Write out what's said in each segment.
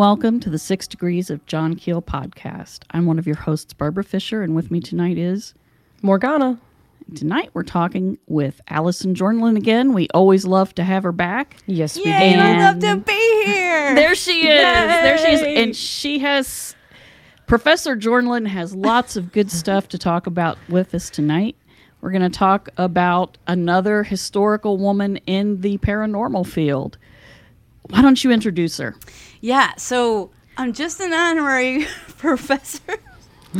welcome to the Six Degrees of John Keel podcast. I'm one of your hosts, Barbara Fisher, and with me tonight is Morgana. Tonight we're talking with Allison Jornlin again. We always love to have her back. Yes, we Yay, do. I love to be here. There she is. There she is. And she has Professor Jornlin has lots of good stuff to talk about with us tonight. We're going to talk about another historical woman in the paranormal field. Why don't you introduce her? Yeah, so I'm just an honorary professor.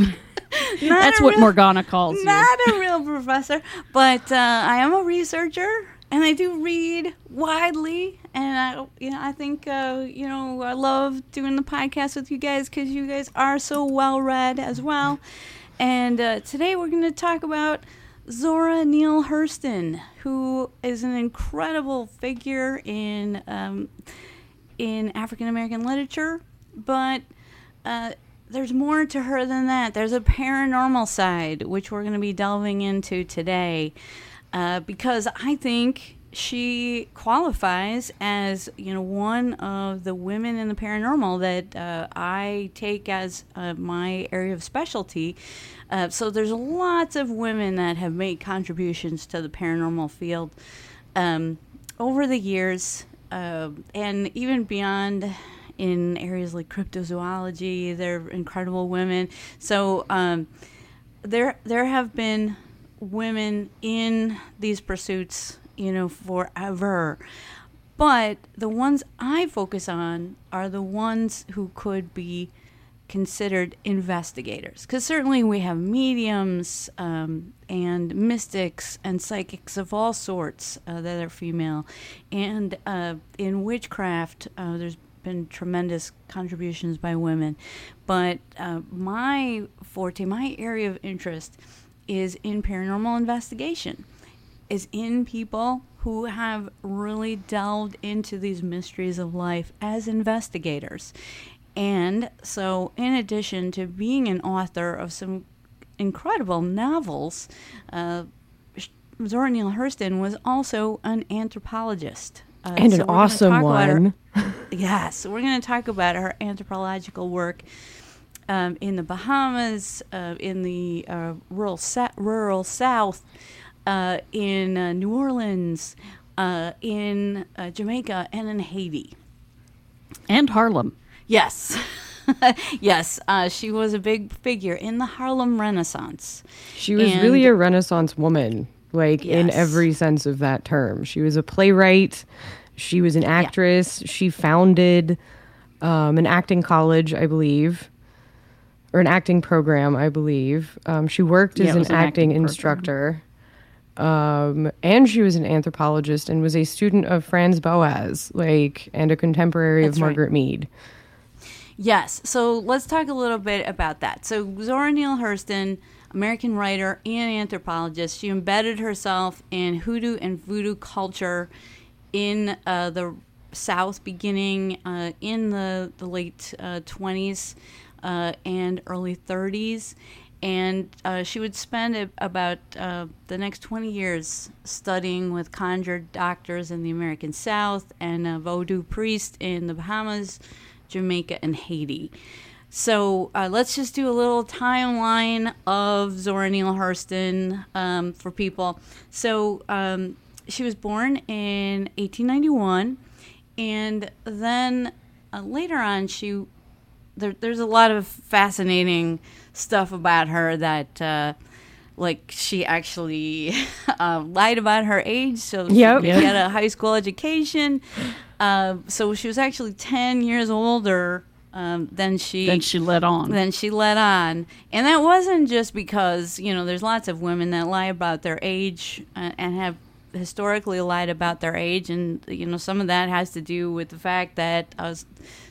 That's what real- Morgana calls you. Not a real professor, but uh, I am a researcher, and I do read widely. And I, you know, I think, uh, you know, I love doing the podcast with you guys because you guys are so well read as well. And uh, today we're going to talk about Zora Neale Hurston, who is an incredible figure in um, in African American literature, but uh, there's more to her than that. There's a paranormal side, which we're going to be delving into today, uh, because I think she qualifies as you know one of the women in the paranormal that uh, I take as uh, my area of specialty. Uh, so there's lots of women that have made contributions to the paranormal field um, over the years, uh, and even beyond in areas like cryptozoology. They're incredible women. So um, there there have been women in these pursuits, you know, forever. But the ones I focus on are the ones who could be considered investigators. Because certainly we have mediums um, and mystics and psychics of all sorts uh, that are female. And uh, in witchcraft, uh, there's been tremendous contributions by women. But uh, my forte, my area of interest is in paranormal investigation, is in people who have really delved into these mysteries of life as investigators. And so, in addition to being an author of some incredible novels, uh, Zora Neale Hurston was also an anthropologist. Uh, And so an awesome about her- one. Yes, we're going to talk about her anthropological work um, in the Bahamas, uh, in the uh, rural sa- rural South, uh, in uh, New Orleans, uh, in uh, Jamaica, and in Haiti. And Harlem. Yes. yes, uh, she was a big figure in the Harlem Renaissance. She was And- really a Renaissance woman, like in every sense of that term. She was a playwright. She was an actress. She founded um, an acting college, I believe, or an acting program, I believe. Um, she worked Yeah, as an, an acting, acting instructor. Um, and she was an anthropologist and was a student of Franz Boas, like, and a contemporary That's of right. Margaret Mead. Yes. So let's talk a little bit about that. So Zora Neale Hurston, American writer and anthropologist, she embedded herself in hoodoo and voodoo culture in uh, the South, beginning uh, in the the late uh, twenties uh, and early thirties. And uh, she would spend a, about uh, the next 20 years studying with conjure doctors in the American South and a voodoo priest in the Bahamas, Jamaica, and Haiti. So uh, let's just do a little timeline of Zora Neale Hurston um, for people. So um, she was born in 1891, and then uh, later on, she there, there's a lot of fascinating stuff about her that. Uh, like she actually uh, lied about her age, so she Yep. could get a high school education. Uh, so she was actually ten years older um, than she Then she let on. then she let on. And that wasn't just because, you know, there's lots of women that lie about their age uh, and have historically lied about their age. And, you know, some of that has to do with the fact that uh,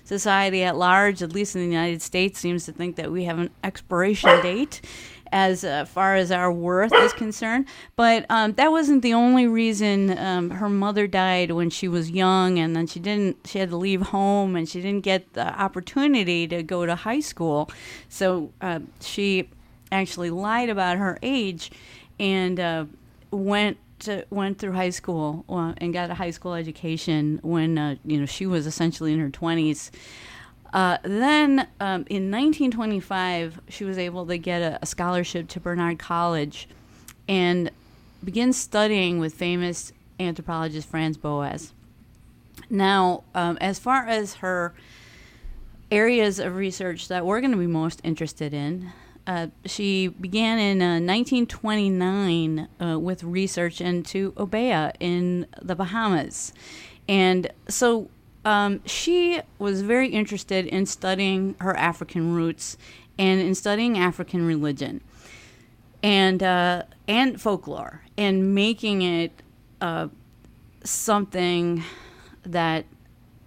society at large, at least in the United States, seems to think that we have an expiration date as uh, far as our worth is concerned. But um, that wasn't the only reason. Um, her mother died when she was young, and then she didn't. She had to leave home, and she didn't get the opportunity to go to high school. So uh, she actually lied about her age, and uh, went. To, went through high school uh, and got a high school education when uh, you know she was essentially in her 20s Uh, then um, in 1925, she was able to get a, a scholarship to Barnard College and begin studying with famous anthropologist Franz Boas. Now, um, as far as her areas of research that we're going to be most interested in, uh, she began in uh, 1929 uh, with research into Obeah in the Bahamas. And so um, she was very interested in studying her African roots and in studying African religion and uh, and folklore and making it uh, something that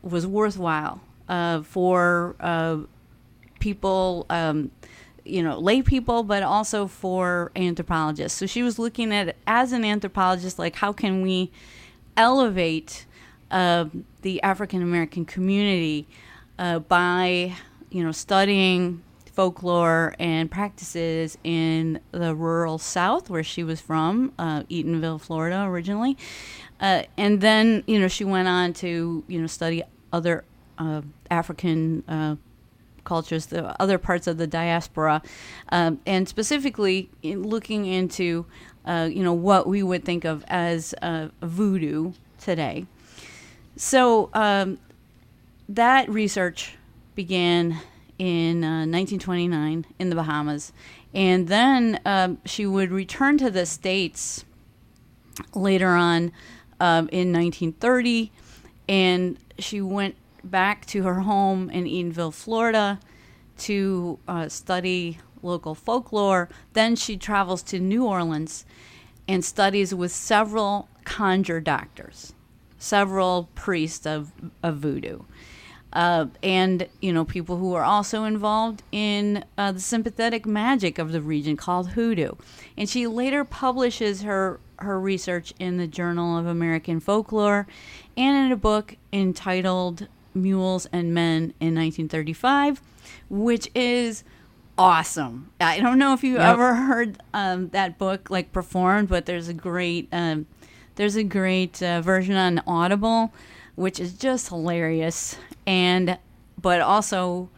was worthwhile uh, for uh, people, um, you know, lay people, but also for anthropologists. So she was looking at as an anthropologist, like how can we elevate uh, the African American community uh, by, you know, studying folklore and practices in the rural South, where she was from, uh, Eatonville, Florida, originally. Uh, and then, you know, she went on to, you know, study other uh, African uh, cultures, the other parts of the diaspora, um, and specifically in looking into, uh, you know, what we would think of as uh, voodoo today. So um, that research began in uh, 1929 in the Bahamas. And then um, she would return to the States later on um, in 1930. And she went back to her home in Eatonville, Florida to uh, study local folklore. Then she travels to New Orleans and studies with several conjure doctors, several priests of, of voodoo uh, and you know people who are also involved in uh, the sympathetic magic of the region called hoodoo. And she later publishes her her research in the Journal of American Folklore, and in a book entitled Mules and Men in 1935, which is awesome. I don't know if you Yep. ever heard um, that book like performed, but there's a great um, there's a great uh, version on Audible, which is just hilarious and but also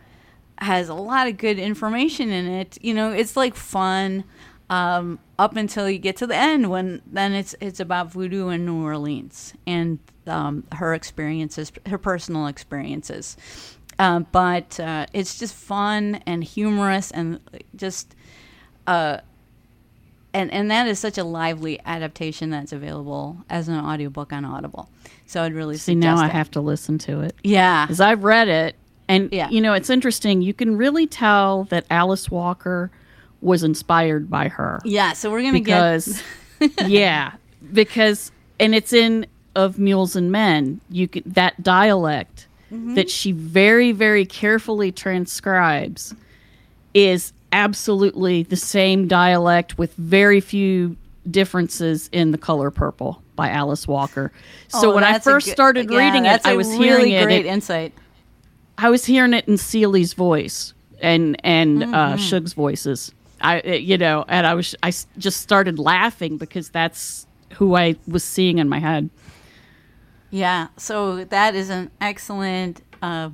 has a lot of good information in it. You know, it's like fun um, up until you get to the end when then it's it's about voodoo in New Orleans and um, her experiences, her personal experiences. Um, but uh, it's just fun and humorous and just uh, and and that is such a lively adaptation that's available as an audiobook on Audible. So I'd really See, now I have to listen to it. yeah Because I've read it. And, Yeah. you know, it's interesting. You can really tell that Alice Walker was inspired by her. yeah. So we're gonna get. because yeah because and it's in of mules and men you can that dialect Mm-hmm. that she very very carefully transcribes is absolutely the same dialect with very few differences in the color purple by alice walker so Oh, when i first good- started yeah, reading it I was really hearing it great it- insight. I was hearing it in Celie's voice and and Mm-hmm. uh, Shug's voices. I it- you know, and I was I just started laughing because that's who I was seeing in my head. Yeah, so that is an excellent uh,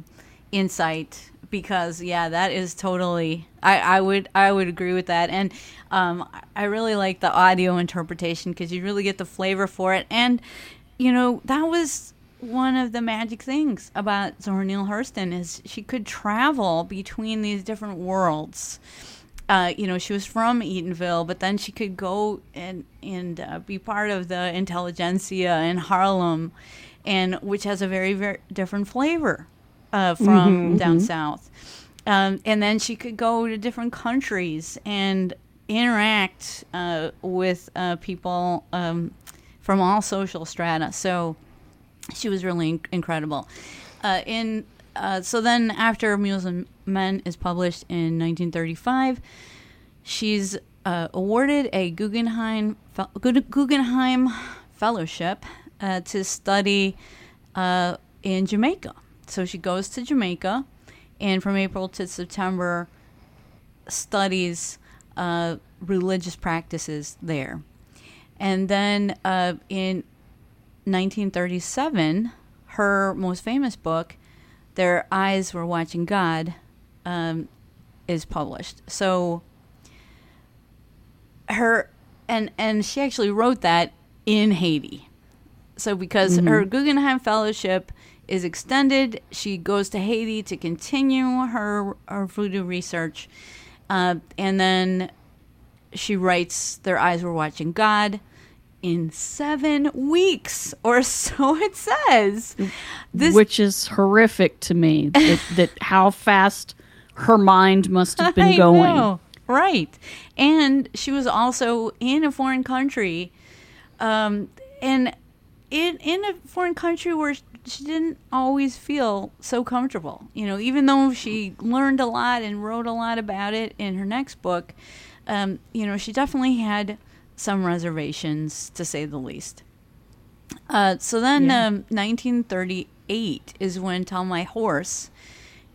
insight because yeah, that is totally. I, I would I would agree with that, and um, I really like the audio interpretation because you really get the flavor for it, and you know that was one of the magic things about Zora Neale Hurston is she could travel between these different worlds. Uh, you know, she was from Eatonville, but then she could go and and uh, be part of the intelligentsia in Harlem, and which has a very very different flavor uh, from down south. Um, and then she could go to different countries and interact uh, with uh, people um, from all social strata. So she was really inc- incredible. Uh, in uh, so then after Mules and Men is published in 1935, she's uh, awarded a Guggenheim Guggenheim Fellowship uh, to study uh, in Jamaica. So she goes to Jamaica, and from April to September, studies uh, religious practices there. And then uh, in 1937, her most famous book, Their Eyes Were Watching God um, is published. So her and and she actually wrote that in Haiti. So because her Guggenheim Fellowship is extended, she goes to Haiti to continue her her voodoo research, uh, and then she writes "Their Eyes Were Watching God." In seven weeks, or so it says. This which is horrific to me. That, that how fast her mind must have been going. know. Right. And she was also in a foreign country. Um, and in, in a foreign country where she didn't always feel so comfortable. You know, even though she learned a lot and wrote a lot about it in her next book, um, you know, she definitely had some reservations, to say the least. Uh, so then, Yeah. um, 1938 is when Tell My Horse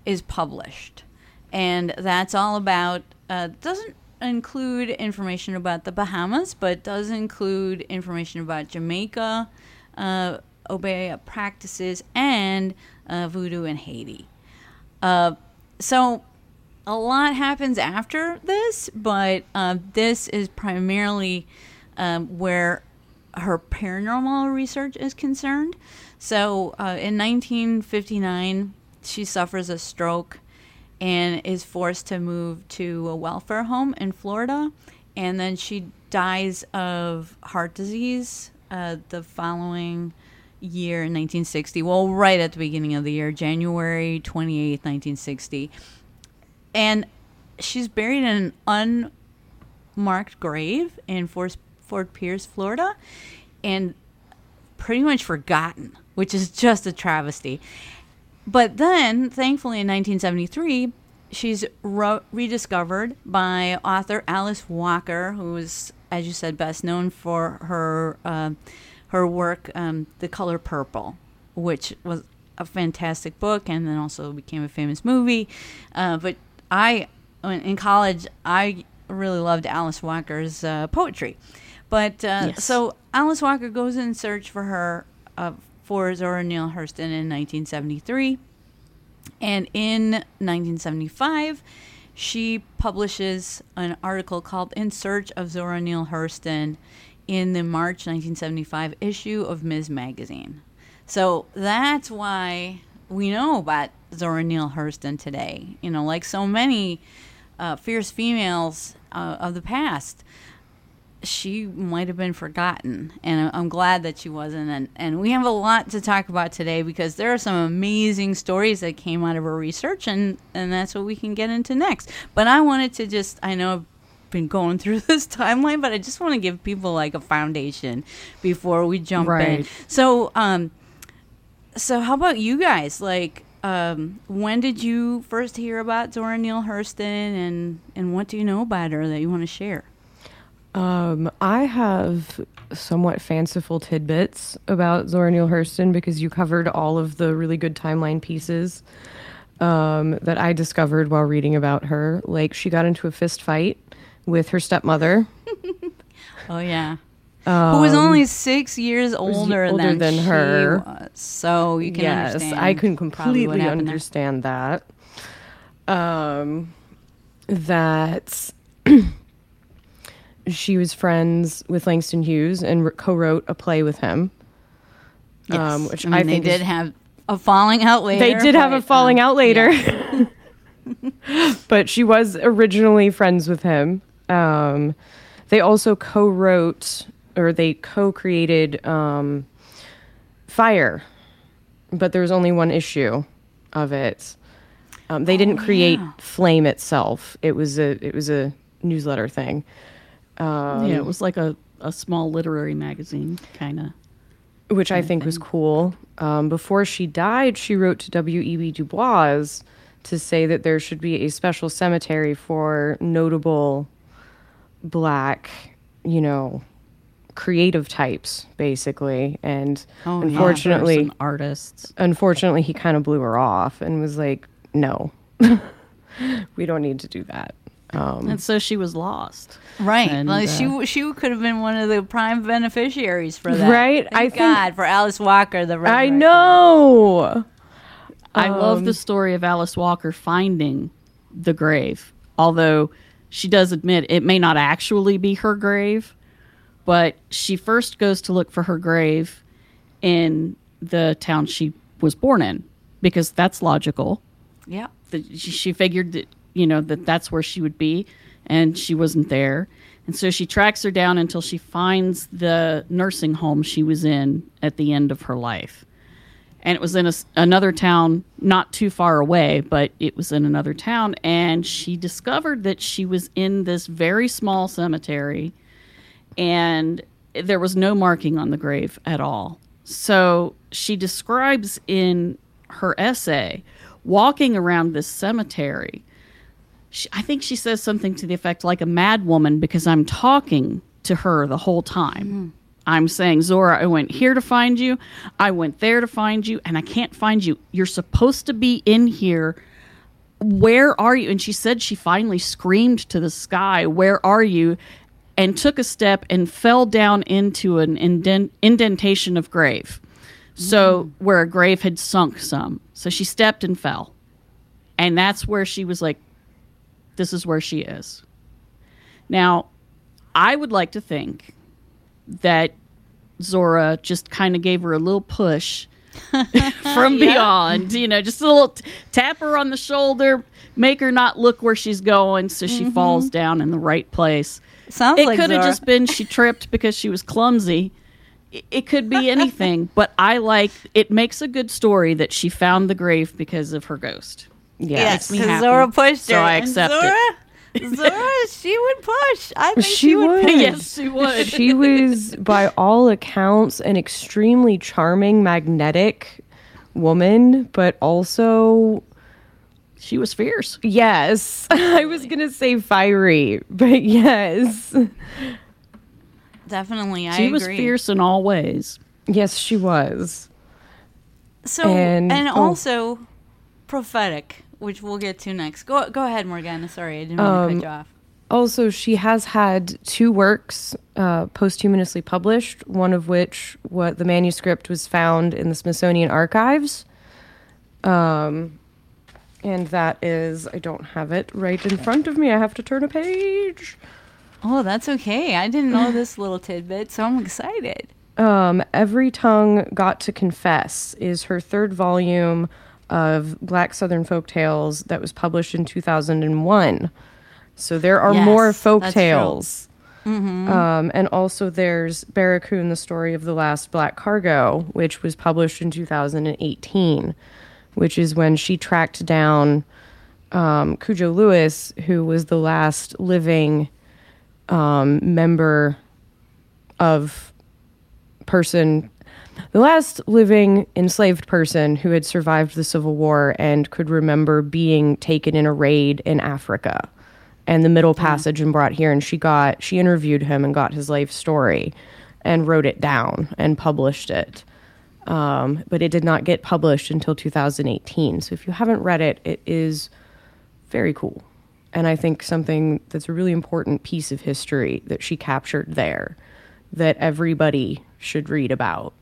is published, and that's all about. Uh, doesn't include information about the Bahamas, but does include information about Jamaica, uh, practices, and uh, voodoo in Haiti. Uh, so a lot happens after this, but uh, this is primarily um, where her paranormal research is concerned. So uh, in 1959, she suffers a stroke and is forced to move to a welfare home in Florida. And then she dies of heart disease uh, the following year 1960. Well, right at the beginning of the year, January 28, 1960 and she's buried in an unmarked grave in Fort, Fort Pierce, Florida, and pretty much forgotten, which is just a travesty. But then, thankfully, in 1973, she's rediscovered by author Alice Walker, who is, as you said, best known for her uh, her work, um, *The Color Purple*, which was a fantastic book, and then also became a famous movie. Uh, but I, in college, I really loved Alice Walker's uh, poetry. But uh, Yes. so Alice Walker goes in search for her uh, for Zora Neale Hurston in 1973. And in 1975, she publishes an article called In Search of Zora Neale Hurston in the March 1975 issue of Ms. Magazine. So that's why we know about Zora Neale Hurston today. You know, like so many uh, fierce females uh, of the past, she might have been forgotten, and I'm glad that she wasn't. And, and we have a lot to talk about today because there are some amazing stories that came out of her research, and, and that's what we can get into next. But I wanted to just, I know I've been going through this timeline, but I just want to give people like a foundation before we jump in. So, um, so how about you guys? Like, um, when did you first hear about Zora Neale Hurston, and and what do you know about her that you want to share? Um, I have somewhat fanciful tidbits about Zora Neale Hurston because you covered all of the really good timeline pieces um, that I discovered while reading about her. Like she got into a fist fight with her stepmother. Oh yeah. Who was only six years older, older than, than her. was. So you can yes, understand. I can completely happened there. understand that. Um, that she was friends with Langston Hughes and co-wrote a play with him. Yes. um, which I, mean, I they think is- did have a falling out later. They did have a but, falling um, out later. yeah. but she was originally friends with him. Um, they also co-wrote or they co-created um, Fire, but there was only one issue of it. Um, they didn't create yeah. Flame itself. It was a it was a newsletter thing. Um, yeah, it was like a, a small literary magazine, kind of. which I think was cool. Um, before she died, she wrote to W.E.B. Du Bois to say that there should be a special cemetery for notable black, you know, creative types, basically. And Oh, unfortunately, and artists. unfortunately, he kind of blew her off and was like, "No, we don't need to do that." Um, And so she was lost. Right. And, well, uh, she she could have been one of the prime beneficiaries for that. Right? Thank I think- God for Alice Walker, the Red I Record. know. I love Um, the story of Alice Walker finding the grave, although she does admit it may not actually be her grave, but she first goes to look for her grave in the town she was born in because that's logical. Yeah. That she- she figured that you know that that's where she would be, and she wasn't there. And so she tracks her down until she finds the nursing home she was in at the end of her life and it was in a another town not too far away but it was in another town and she discovered that she was in this very small cemetery and there was no marking on the grave at all so she describes in her essay walking around this cemetery she, i think she says something to the effect like a mad woman because i'm talking to her the whole time mm-hmm. I'm saying, Zora, I went here to find you. I went there to find you, and I can't find you. You're supposed to be in here. Where are you? And she said she finally screamed to the sky, Where are you? And took a step and fell down into an indent- indentation of grave. So, mm-hmm. where a grave had sunk some. So she stepped and fell. And that's where she was like, This is where she is. Now, I would like to think that Zora just kind of gave her a little push from beyond, you know, just a little t- tap her on the shoulder, make her not look where she's going so she mm-hmm. falls down in the right place. Sounds It like could have just been she tripped because she was clumsy. I- It could be anything, but I like it makes a good story that she found the grave because of her ghost. Yeah. Yes, me 'cause happy. Zora pushed So her. I and accept it. Zora, Zora, she would push. I think she, She would. would. yes, she would. she was, by all accounts, an extremely charming, magnetic woman, but also, She was fierce. yes, I was going to say fiery, but yes. Definitely, I She was fierce in all ways. Yes, she was. So and, And- oh. also prophetic, which we'll get to next. Go go ahead, Morgana. Sorry, I didn't want to Um, cut you off. Also, she has had two works uh, posthumously published, one of which what the manuscript was found in the Smithsonian Archives. Um, and that is, I don't have it right in front of me. I have to turn a page. Oh, that's okay. I didn't know this little tidbit, so I'm excited. Um, Every Tongue Got to Confess is her third volume of Black Southern folk tales that was published in 2001. So there are Yes, more folk tales. Um, and also there's Barracoon, the story of the last black cargo, which was published in 2018, which is when she tracked down um, Cudjo Lewis, who was the last living um, member of person, the last living enslaved person who had survived the Civil War and could remember being taken in a raid in Africa and the Middle Passage and brought here. And she got, she interviewed him and got his life story and wrote it down and published it. Um, but it did not get published until 2018. So if you haven't read it, it is very cool. And I think something that's a really important piece of history that she captured there that everybody should read about.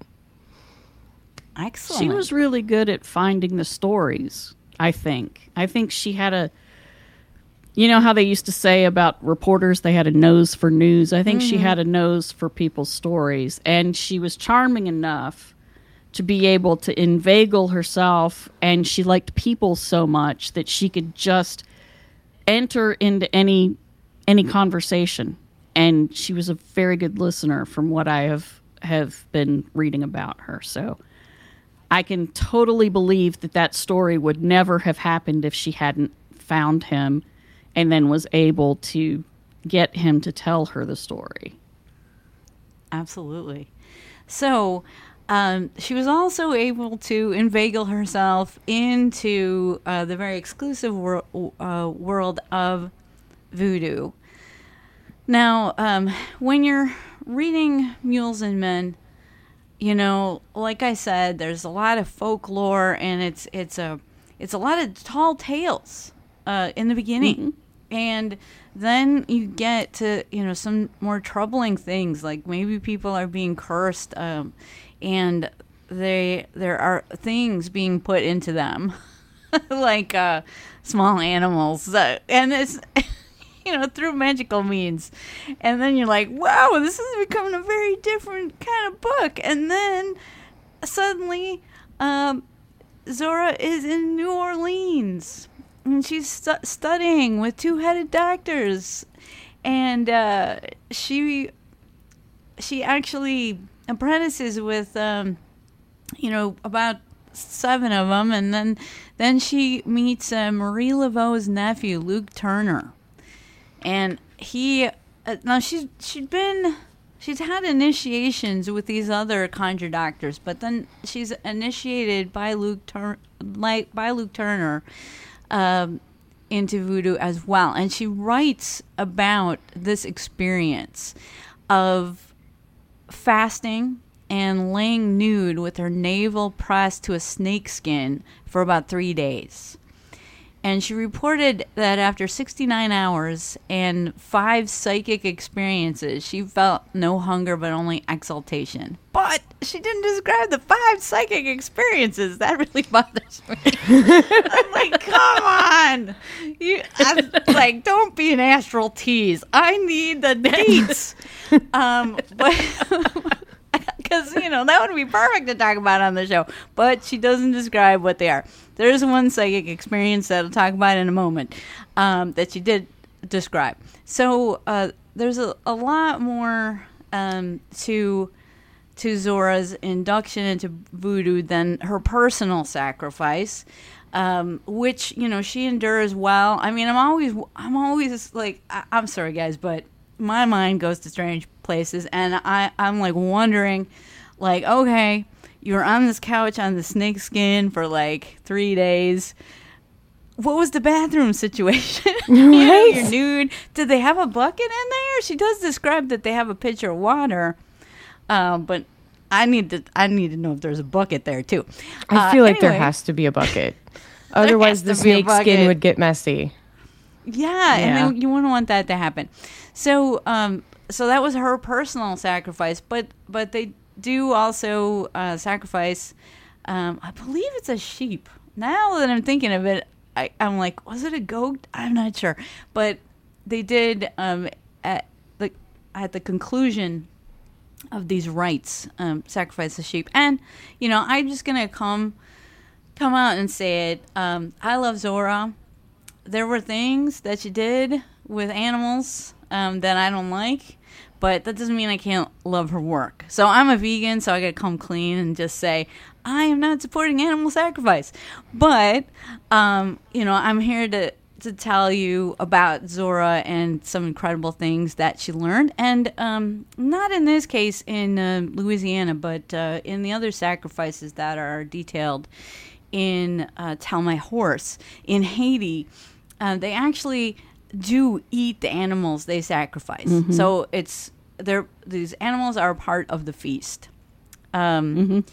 Excellent. She was really good at finding the stories, I think. I think she had a you know how they used to say about reporters they had a nose for news. I think she mm-hmm. had a nose for people's stories and she was charming enough to be able to inveigle herself and she liked people so much that she could just enter into any any conversation and she was a very good listener from what I have have been reading about her. So I can totally believe that that story would never have happened if she hadn't found him and then was able to get him to tell her the story. Absolutely. So, um, she was also able to inveigle herself into uh, the very exclusive wor- uh, world of voodoo. Now, um, when you're reading Mules and Men, you know, like I said, there's a lot of folklore, and it's it's a it's a lot of tall tales uh, in the beginning, and then you get to you know some more troubling things, like maybe people are being cursed, um, and they there are things being put into them, like uh, small animals, uh, and it's you know through magical means, and then you're like, wow, this is becoming a very different kind of book, and then suddenly, um, Zora is in New Orleans, and she's stu- studying with two-headed doctors, and uh, she she actually apprentices with um, you know about seven of them and then then she meets uh, marie laveau's nephew luke turner and he uh, now she's she'd been she's had initiations with these other conjure doctors but then she's initiated by luke Tur- like by luke turner um, into voodoo as well and she writes about this experience of fasting and laying nude with her navel pressed to a snakeskin for about three days. And she reported that after 69 hours and five psychic experiences, she felt no hunger but only exaltation. But she didn't describe the five psychic experiences. That really bothers me. I'm like, come on. You, I'm like, don't be an astral tease. I need the dates. um, but because you know that would be perfect to talk about on the show. But she doesn't describe what they are. There's one psychic experience that I'll talk about in a moment um, that she did describe. So uh, there's a, a lot more um, to to Zora's induction into voodoo than her personal sacrifice. Um, which you know she endures well. I mean, I'm always, I'm always like, I, I'm sorry, guys, but my mind goes to strange places, and I, I'm like wondering, like, okay, you were on this couch on the snake skin for like three days. What was the bathroom situation? you know, you're nude. Did they have a bucket in there? She does describe that they have a pitcher of water, um, but I need to I need to know if there's a bucket there too. I Uh, feel like there has to be a bucket. Otherwise, the has to be a snake skin would get messy. Yeah, Yeah. and then you wouldn't want that to happen. So, um, so that was her personal sacrifice, but but they do also uh, sacrifice. Um, I believe it's a sheep. Now that I'm thinking of it, I, I'm like, was it a goat? I'm not sure, but they did um, at the at the conclusion of these rites um, sacrifice a sheep, and you know, I'm just gonna come come out and say it. Um, I love Zora there were things that she did with animals um, that I don't like, but that doesn't mean I can't love her work. So I'm a vegan, so I gotta come clean and just say I am not supporting animal sacrifice. But um, you know, I'm here to to tell you about Zora and some incredible things that she learned, and um, not in this case in uh, Louisiana, but uh, in the other sacrifices that are detailed in uh, Tell My Horse in Haiti. Uh, they actually do eat the animals they sacrifice. So it's they're these animals are part of the feast. Um,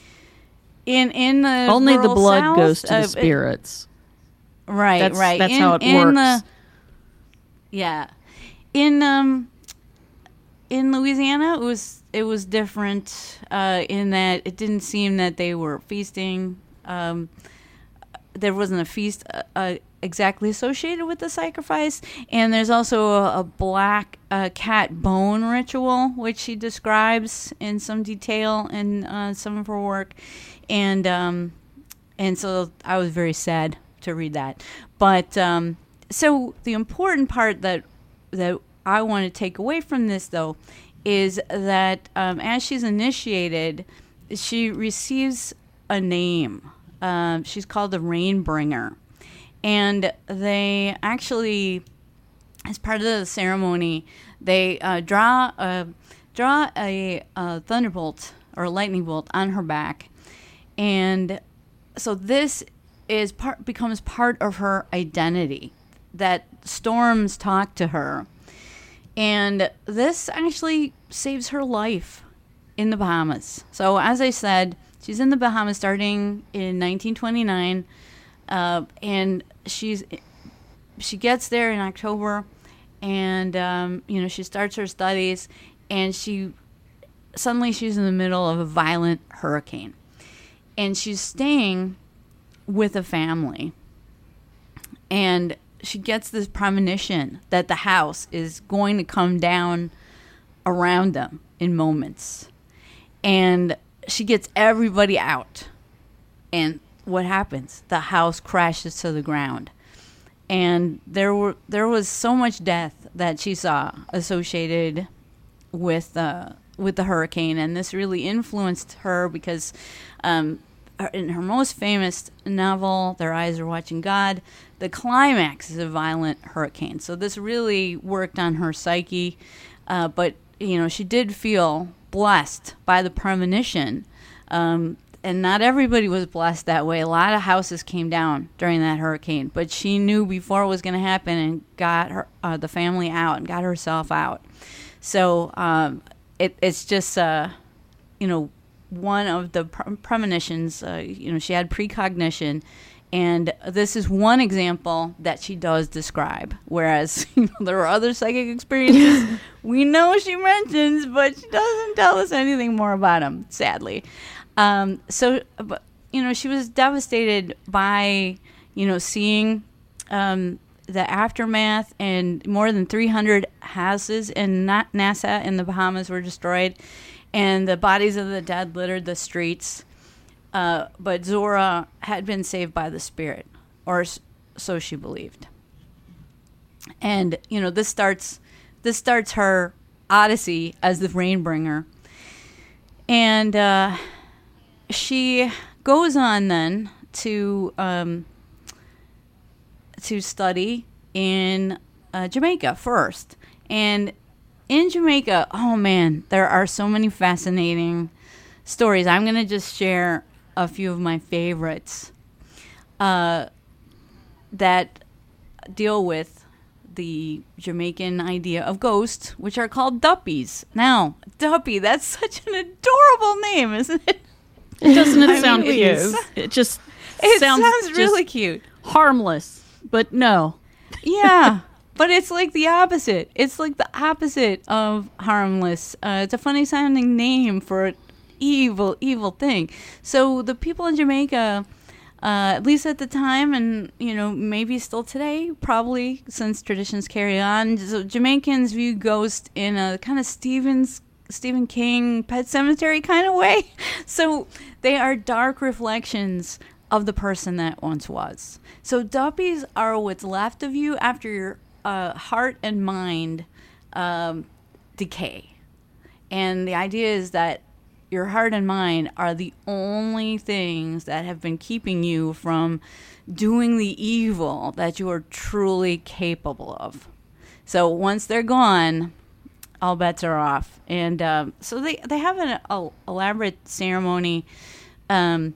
In in the Mm-hmm. Only the blood South, goes to uh, the spirits. Right, That's- right. that's in, how it works. The, yeah, in um, in Louisiana, it was it was different uh, in that it didn't seem that they were feasting. Um, there wasn't a feast uh, uh, exactly associated with the sacrifice, and there's also a, a black uh, cat bone ritual, which she describes in some detail in uh, some of her work, and um, and so I was very sad to read that. But um, so the important part that that I want to take away from this, though, is that um, as she's initiated, she receives a name. Um, she's called the Rainbringer, and they actually, as part of the ceremony, they uh, draw a draw a, a thunderbolt or a lightning bolt on her back, and so this is part becomes part of her identity that storms talk to her. And this actually saves her life in the bahamas. So as i said she's in the bahamas starting in 1929 uh, and she's she gets there in october and um, you know she starts her studies and she suddenly she's in the middle of a violent hurricane and she's staying with a family. And she gets this premonition that the house is going to come down around them in moments. And she gets everybody out. And what happens? The house crashes to the ground. And there were there was so much death that she saw associated with uh, with the hurricane, and this really influenced her because um, in her most famous novel, "Their Eyes Are Watching God," the climax is a violent hurricane. So this really worked on her psyche, uh, but you know she did feel blessed by the premonition. Um, and not everybody was blessed that way. A lot of houses came down during that hurricane, but she knew before it was going to happen and got her uh, the family out and got herself out. So um, it, it's just uh, you know one of the pre- premonitions. Uh, you know she had precognition, and this is one example that she does describe. Whereas you know, there are other psychic experiences we know she mentions, but she doesn't tell us anything more about them. Sadly. Um, so, but, you know, she was devastated by, you know, seeing um, the aftermath, and more than 300 houses in Na- Nassau in the Bahamas were destroyed, and the bodies of the dead littered the streets. Uh, but Zora had been saved by the spirit, or so she believed. And you know, this starts this starts her odyssey as the rainbringer, and uh, she goes on then to um, to study in uh, Jamaica first, and in Jamaica, oh man, there are so many fascinating stories. I'm gonna just share a few of my favorites uh, that deal with the Jamaican idea of ghosts, which are called duppies. Now, duppy, that's such an adorable name, isn't it? Doesn't it sound mean, cute? is. It just It sounds, sounds, really cute. harmless, but no. Yeah. But it's like the opposite. It's like the opposite of harmless. Uh, it's a funny sounding name for an evil, evil thing. So the people in Jamaica, uh, at least at the time, and you know maybe still today, probably since traditions carry on, so Jamaicans view ghosts in a kind of Stephen's Stephen King Pet Sematary kind of way. So they are dark reflections of the person that once was. So duppies are what's left of you after your uh, heart and mind um, decay. And the idea is that your heart and mind are the only things that have been keeping you from doing the evil that you are truly capable of. So once they're gone, all bets are off. And um, so they, they have an a, elaborate ceremony, um,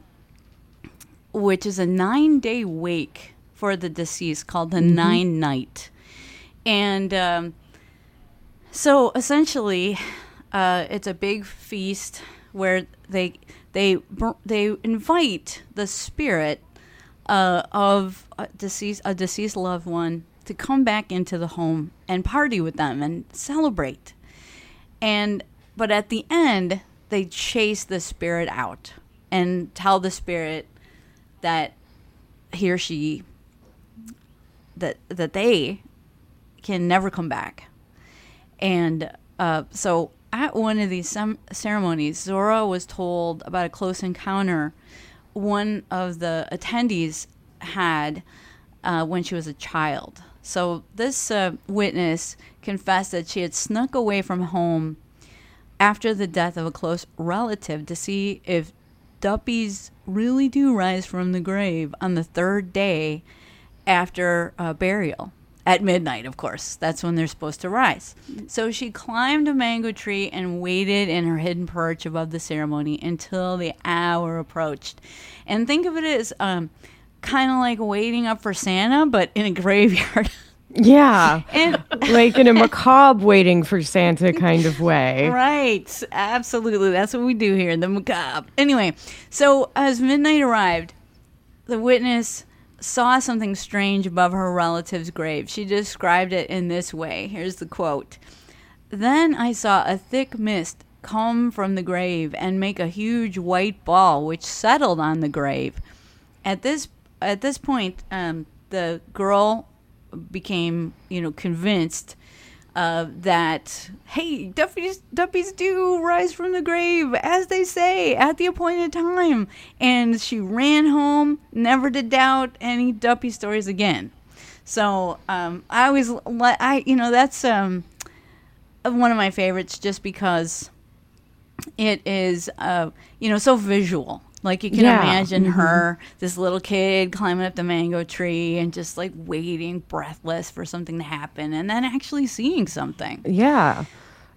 which is a nine day wake for the deceased called the Nine Night. And um, so essentially, uh, it's a big feast where they they they invite the spirit uh, of a deceased a deceased loved one to come back into the home and party with them and celebrate. And but at the end, they chase the spirit out and tell the spirit that he or she that that they can never come back. And uh, so at one of these sem- ceremonies, Zora was told about a close encounter one of the attendees had uh, when she was a child. So this uh, witness confessed that she had snuck away from home after the death of a close relative to see if duppies really do rise from the grave on the third day after burial. At midnight, of course. That's when they're supposed to rise. So she climbed a mango tree and waited in her hidden perch above the ceremony until the hour approached. And think of it as um, kind of like waiting up for Santa, but in a graveyard. Yeah. and like in a macabre waiting for Santa kind of way. Right, absolutely. That's what we do here, in the macabre. Anyway, so as midnight arrived, the witness saw something strange above her relative's grave. She described it in this way. Here's the quote Then I saw a thick mist come from the grave and make a huge white ball, which settled on the grave. At this at this point, um, the girl became, you know, convinced uh, that hey, Duppies Duppies do rise from the grave, as they say, at the appointed time. And she ran home, never to doubt any Duppy stories again. So um, I always, let I you know, that's um, one of my favorites, just because it is, uh, you know, so visual. Like you can Yeah. imagine her, this little kid climbing up the mango tree and just like waiting breathless for something to happen and then actually seeing something. Yeah.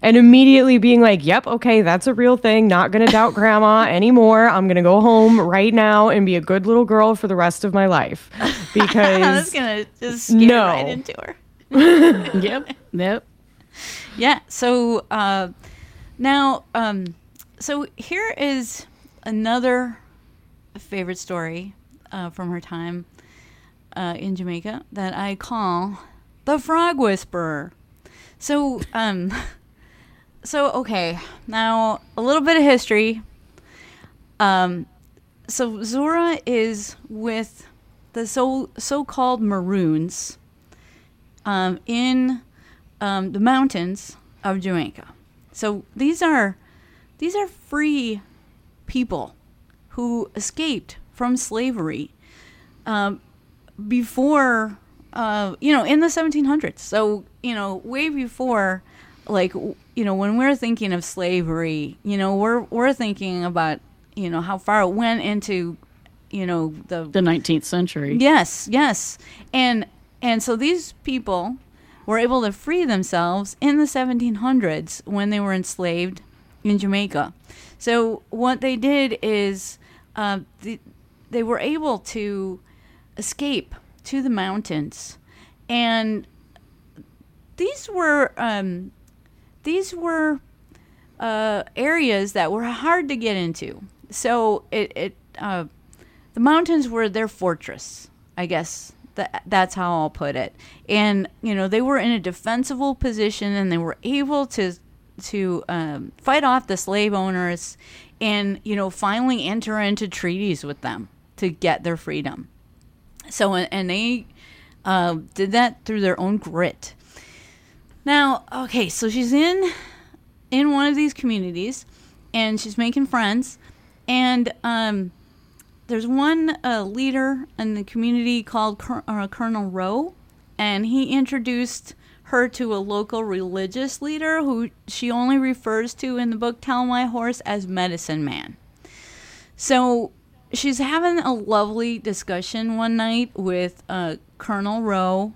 And immediately being like, yep, okay, that's a real thing. Not going to doubt grandma anymore. I'm going to go home right now and be a good little girl for the rest of my life. I was Because, gonna just No. right into her. Yep. Yep. Yeah. So uh, now, um, so here is another favorite story uh, from her time uh, in Jamaica that I call the Frog Whisperer. So, um, so okay. Now a little bit of history. Um, so Zora is with the so so-called Maroons um, in um, the mountains of Jamaica. So these are these are free people who escaped from slavery um, before uh, you know in the 1700s. So you know way before like you know when we're thinking of slavery, you know we're we're thinking about you know how far it went into you know the The 19th century. Yes, yes. And and so these people were able to free themselves in the 1700s when they were enslaved in Jamaica. So what they did is uh, the, they were able to escape to the mountains, and these were um, these were uh, areas that were hard to get into. So it, it uh, the mountains were their fortress, I guess. That, that's how I'll put it. And you know they were in a defensible position, and they were able to to um, fight off the slave owners, and you know finally enter into treaties with them to get their freedom. So and they uh, did that through their own grit. Now, okay, so she's in in one of these communities, and she's making friends, and um, there's one uh, leader in the community called uh, Colonel Rowe, and he introduced her to a local religious leader who she only refers to in the book Tell My Horse as Medicine Man. So she's having a lovely discussion one night with uh, Colonel Rowe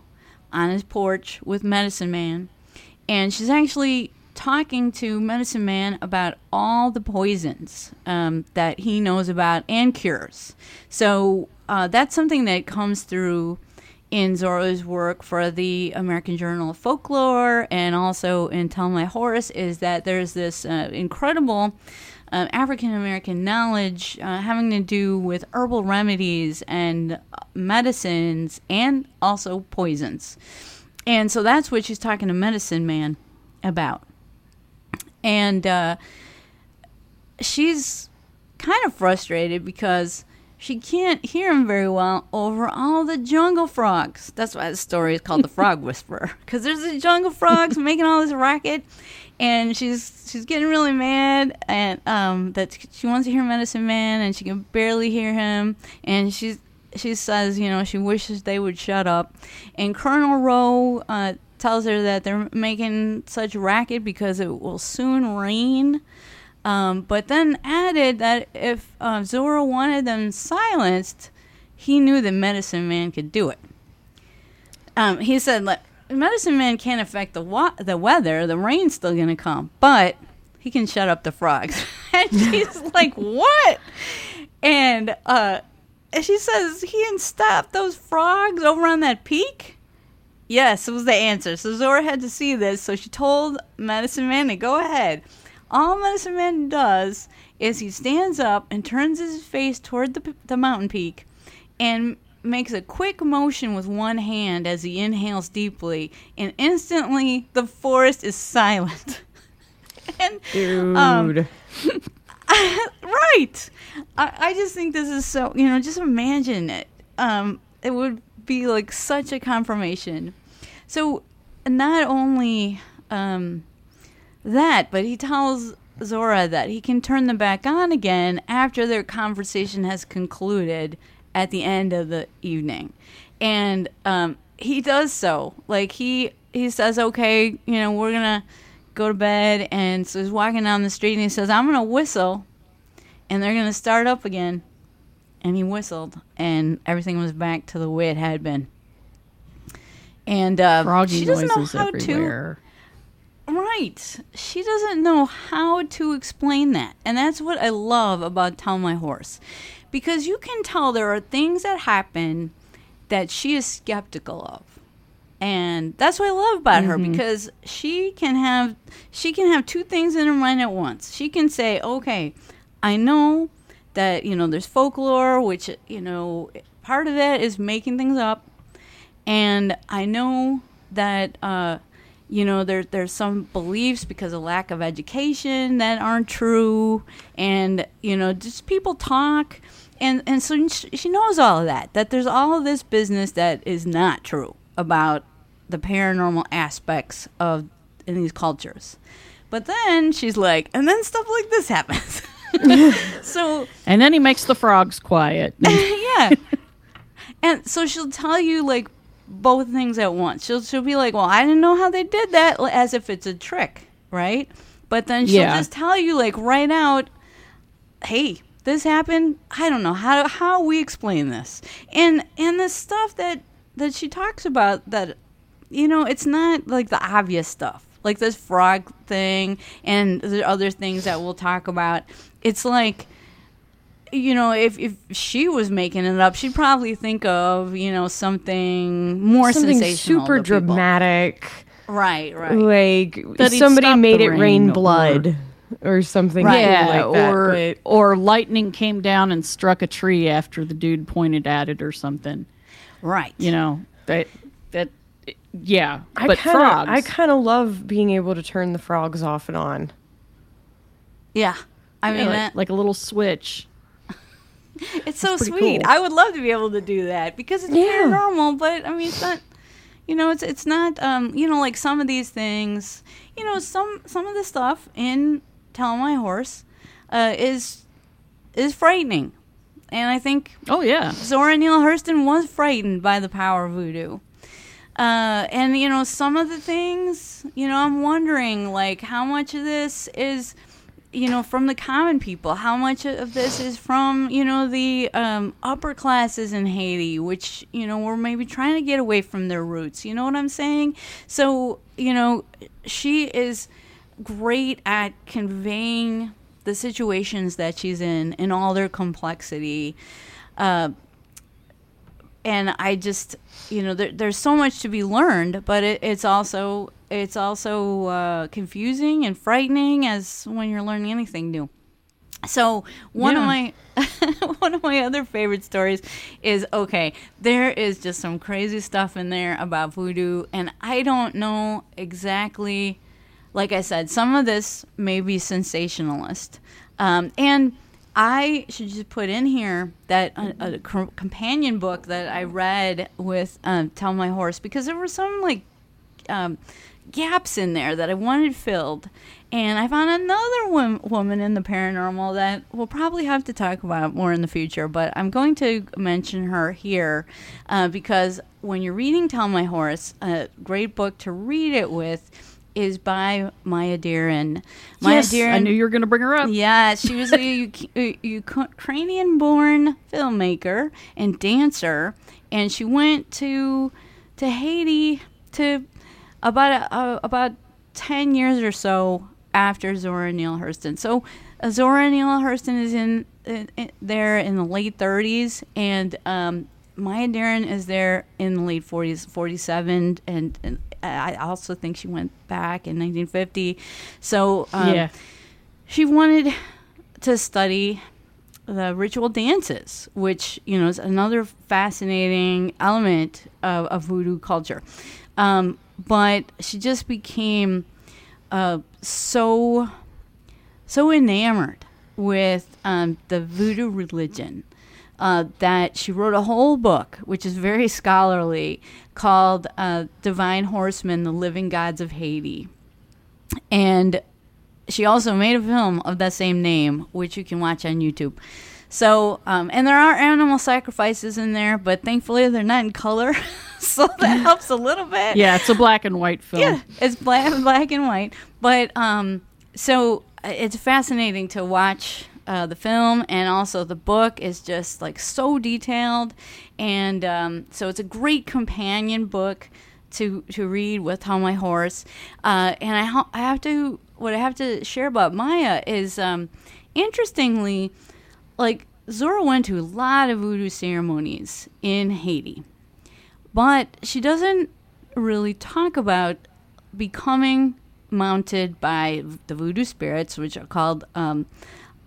on his porch with Medicine Man, and she's actually talking to Medicine Man about all the poisons um, that he knows about and cures. So uh, that's something that comes through in Zora's work for the American Journal of Folklore and also in Tell My Horse is that there's this uh, incredible uh, African American knowledge uh, having to do with herbal remedies and medicines and also poisons. And so that's what she's talking to Medicine Man about. And uh, she's kind of frustrated because she can't hear him very well over all the jungle frogs. That's why the story is called the Frog Whisperer because there's the jungle frogs making all this racket, and she's she's getting really mad and um that she wants to hear Medicine Man and she can barely hear him, and she's she says you know she wishes they would shut up, and Colonel Rowe uh, tells her that they're making such racket because it will soon rain. Um, but then added that if uh, Zora wanted them silenced, he knew the Medicine Man could do it. Um, he said, like, Medicine Man can't affect the wa- the weather. The rain's still gonna come, but he can shut up the frogs. and she's like, "What?" And uh, she says, "He can stop those frogs over on that peak." Yes, it was the answer. So Zora had to see this, so she told Medicine Man to go ahead. All Medicine Man does is he stands up and turns his face toward the, the mountain peak and makes a quick motion with one hand as he inhales deeply, and instantly the forest is silent. and Dude. Um, right. I, I just think this is so, you know, just imagine it. Um, it would be like such a confirmation. So, not only um, that, but he tells Zora that he can turn them back on again after their conversation has concluded at the end of the evening. And um, he does so. Like, he, he says, okay, you know, we're going to go to bed. And so he's walking down the street and he says, I'm going to whistle and they're going to start up again. And he whistled, and everything was back to the way it had been. And uh, she doesn't know how everywhere. to. Right. She doesn't know how to explain that. And that's what I love about Tell My Horse. Because you can tell there are things that happen that she is skeptical of. And that's what I love about her because she can have she can have two things in her mind at once. She can say, "Okay, I know that, you know, there's folklore, which, you know, part of that is making things up. And I know that, uh, you know, there, there's some beliefs because of lack of education that aren't true. And, you know, just people talk. And, and so she knows all of that, that there's all of this business that is not true about the paranormal aspects of in these cultures. But then she's like, and then stuff like this happens. so And then he makes the frogs quiet. yeah. And so she'll tell you like both things at once. She'll she'll be like, "Well, I didn't know how they did that," as if it's a trick, right? But then she'll Yeah. just tell you like right out, "Hey, this happened. I don't know how how we explain this." And and the stuff that that she talks about that you know, it's not like the obvious stuff. Like this frog thing and the other things that we'll talk about. It's like you know, if if she was making it up, she'd probably think of you know something more Something sensational, super dramatic. Right, right. Like That somebody made it rain rain or- blood or, something Right. yeah, like that. or but- or lightning came down and struck a tree after the dude pointed at it or something. right. You know that that yeah. I but kinda, frogs. I kind of love being able to turn the frogs off and on. Yeah. I yeah, mean, like, that, like a little switch. it's so sweet. cool. I would love to be able to do that because it's Yeah. paranormal, but I mean, it's not. You know, it's it's not. Um, you know, like some of these things. You know, some some of the stuff in Tell My Horse, uh, is is frightening, and I think Oh yeah. Zora Neale Hurston was frightened by the power of voodoo. Uh, and you know, some of the things, you know, I'm wondering like how much of this is, you know, from the common people, how much of this is from, you know, the um, upper classes in Haiti, which, you know, were maybe trying to get away from their roots. You know what I'm saying? So, you know, she is great at conveying the situations that she's in in all their complexity. Uh, and I just, you know, there, there's so much to be learned, but it, it's also it's also uh, confusing and frightening as when you're learning anything new. So one of my one of my other favorite stories is okay. There is just some crazy stuff in there about voodoo, and I don't know exactly. Like I said, some of this may be sensationalist, um, and I should just put in here that a, a co- companion book that I read with um, Tell My Horse because there were some like um, gaps in there that I wanted filled. And I found another wom- woman in the paranormal that we'll probably have to talk about more in the future, but I'm going to mention her here uh, because when you're reading Tell My Horse, a great book to read it with is by Maya Deren. Maya yes, I knew you were going to bring her up. yeah, she was a Ukrainian born filmmaker and dancer, and she went to to Haiti to about uh, about 10 years or so after Zora Neale Hurston. So uh, Zora Neale Hurston is in, in, in there in the late 30s, and um, Maya Deren is there in the late 40s, 47, and, and I also think she went back in 1950. So um, yeah. she wanted to study the ritual dances, which you know is another fascinating element of, of voodoo culture. Um, but she just became uh, so so enamored with um, the voodoo religion uh, that she wrote a whole book, which is very scholarly, called uh, Divine Horsemen The Living Gods of Haiti. And she also made a film of that same name, which you can watch on YouTube. So, um, and there are animal sacrifices in there, but thankfully they're not in color, so that helps a little bit. Yeah, it's a black and white film. Yeah, it's black, black and white. But um, so uh, it's fascinating to watch uh, the film, and also the book is just like so detailed, and um, so it's a great companion book to to read with How My Horse. Uh, and I, ha- I have to what I have to share about Maya is um, interestingly, like Zora went to a lot of voodoo ceremonies in Haiti, but she doesn't really talk about becoming mounted by the voodoo spirits, which are called um,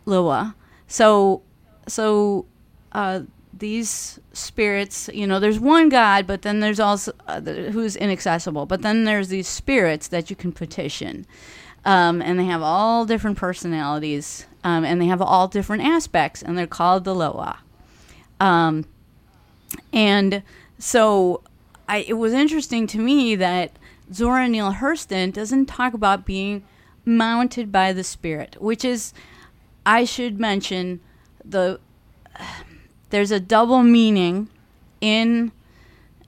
Loa. So, so uh, these spirits, you know, there's one God, but then there's also uh, the, who's inaccessible. But then there's these spirits that you can petition, um, and they have all different personalities, um, and they have all different aspects, and they're called the Loa. Um, and so, I, it was interesting to me that Zora Neale Hurston doesn't talk about being mounted by the spirit, which is, I should mention, the there's a double meaning in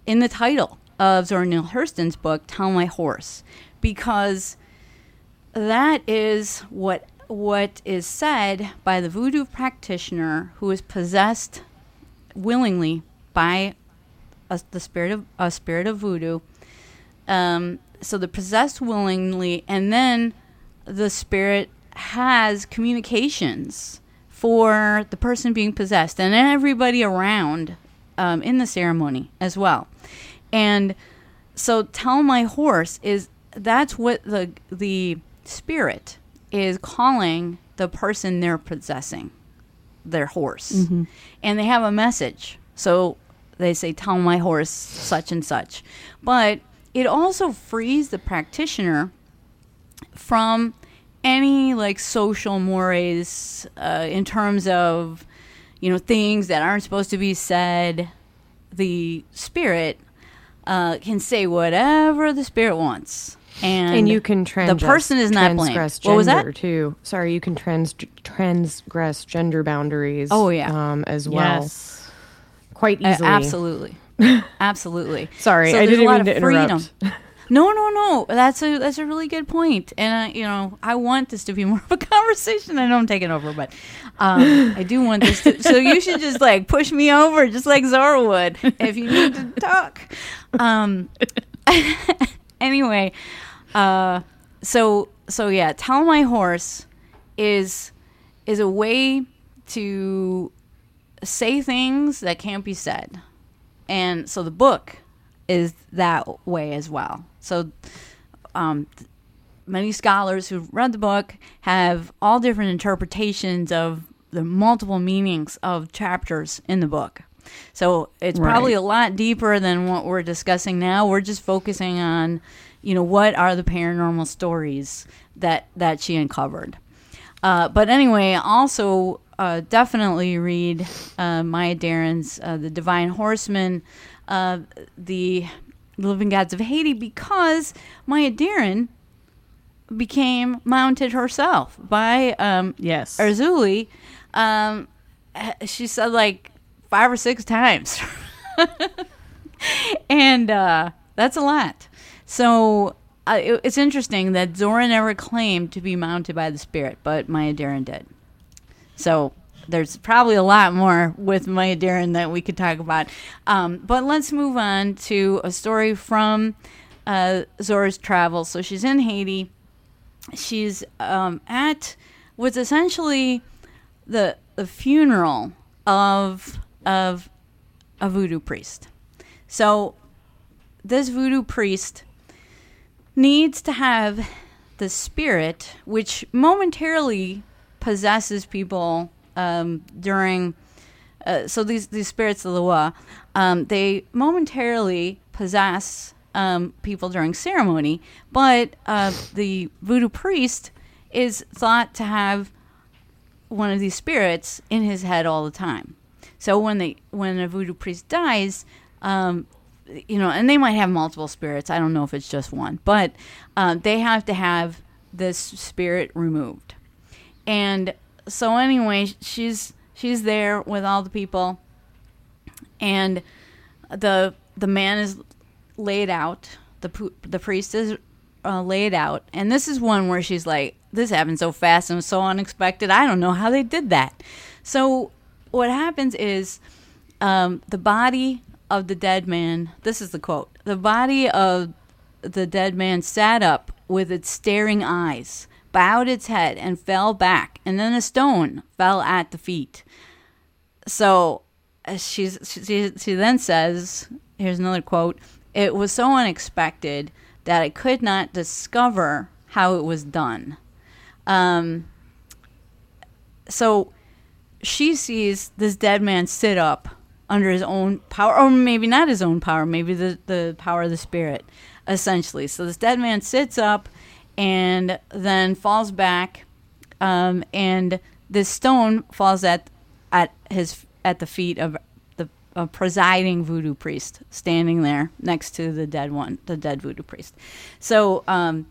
in the title of Zora Neale Hurston's book, Tell My Horse, because that is what what is said by the voodoo practitioner who is possessed willingly by a, the spirit of a spirit of voodoo. Um, so the possessed willingly, and then the spirit has communications for the person being possessed and everybody around um, in the ceremony as well. And so, tell my horse is that's what the the spirit is calling the person they're possessing, their horse, and they have a message. So they say, "Tell my horse such and such," but it also frees the practitioner from any like social mores uh, in terms of you know things that aren't supposed to be said. The spirit uh, can say whatever the spirit wants and, And you can trans- the person is not blamed transgress what was that too. Sorry, you can trans transgress gender boundaries. Oh, yeah. um, as well, Yes. quite Uh, easily. absolutely absolutely Sorry, So I didn't lot mean of to interrupt. freedom. No, no, no. That's a that's a really good point. point, and I, you know, I want this to be more of a conversation. I know I'm taking over, but um, I do want this. to... So you should just like push me over, just like Zora would, if you need to talk. Um, anyway, uh, so so yeah, tell my horse is is a way to say things that can't be said, and so the book is that way as well. So, um, many scholars who've read the book have all different interpretations of the multiple meanings of chapters in the book. So it's probably a lot deeper than what we're discussing now. We're just focusing on, you know, what are the paranormal stories that that she uncovered. Uh, but anyway, also uh, definitely read uh, Maya Deren's uh, The Divine Horseman, uh, The Living Gods of Haiti, because Maya Daren became mounted herself by um, Yes. Erzulie. Um, she said like five or six times. and uh, that's a lot. So uh, it, it's interesting that Zora never claimed to be mounted by the spirit, but Maya Deren did. So there's probably a lot more with Maya Deren that we could talk about. Um, but let's move on to a story from uh, Zora's travels. So she's in Haiti. She's um, at what's essentially the the funeral of of a voodoo priest. So this voodoo priest needs to have the spirit, which momentarily possesses people um, during. Uh, so these these spirits of the Loa, um, they momentarily possess um, people during ceremony, but uh, the voodoo priest is thought to have one of these spirits in his head all the time. So when they when a voodoo priest dies, um, you know, and they might have multiple spirits. I don't know if it's just one, but uh, they have to have this spirit removed. And so anyway, she's she's there with all the people, and the the man is laid out. The the priest is uh, laid out, and this is one where she's like, "This happened so fast and so unexpected. I don't know how they did that." So what happens is um, the body of the dead man. This is the quote: "The body of the dead man sat up with its staring eyes." Bowed its head and fell back, and then a stone fell at the feet. So she's, she, she then says, here's another quote It was so unexpected that I could not discover how it was done. Um, so she sees this dead man sit up under his own power, or maybe not his own power, maybe the, the power of the spirit, essentially. So this dead man sits up and then falls back, um, and this stone falls at at his at the feet of the presiding voodoo priest standing there next to the dead one, the dead voodoo priest. So um,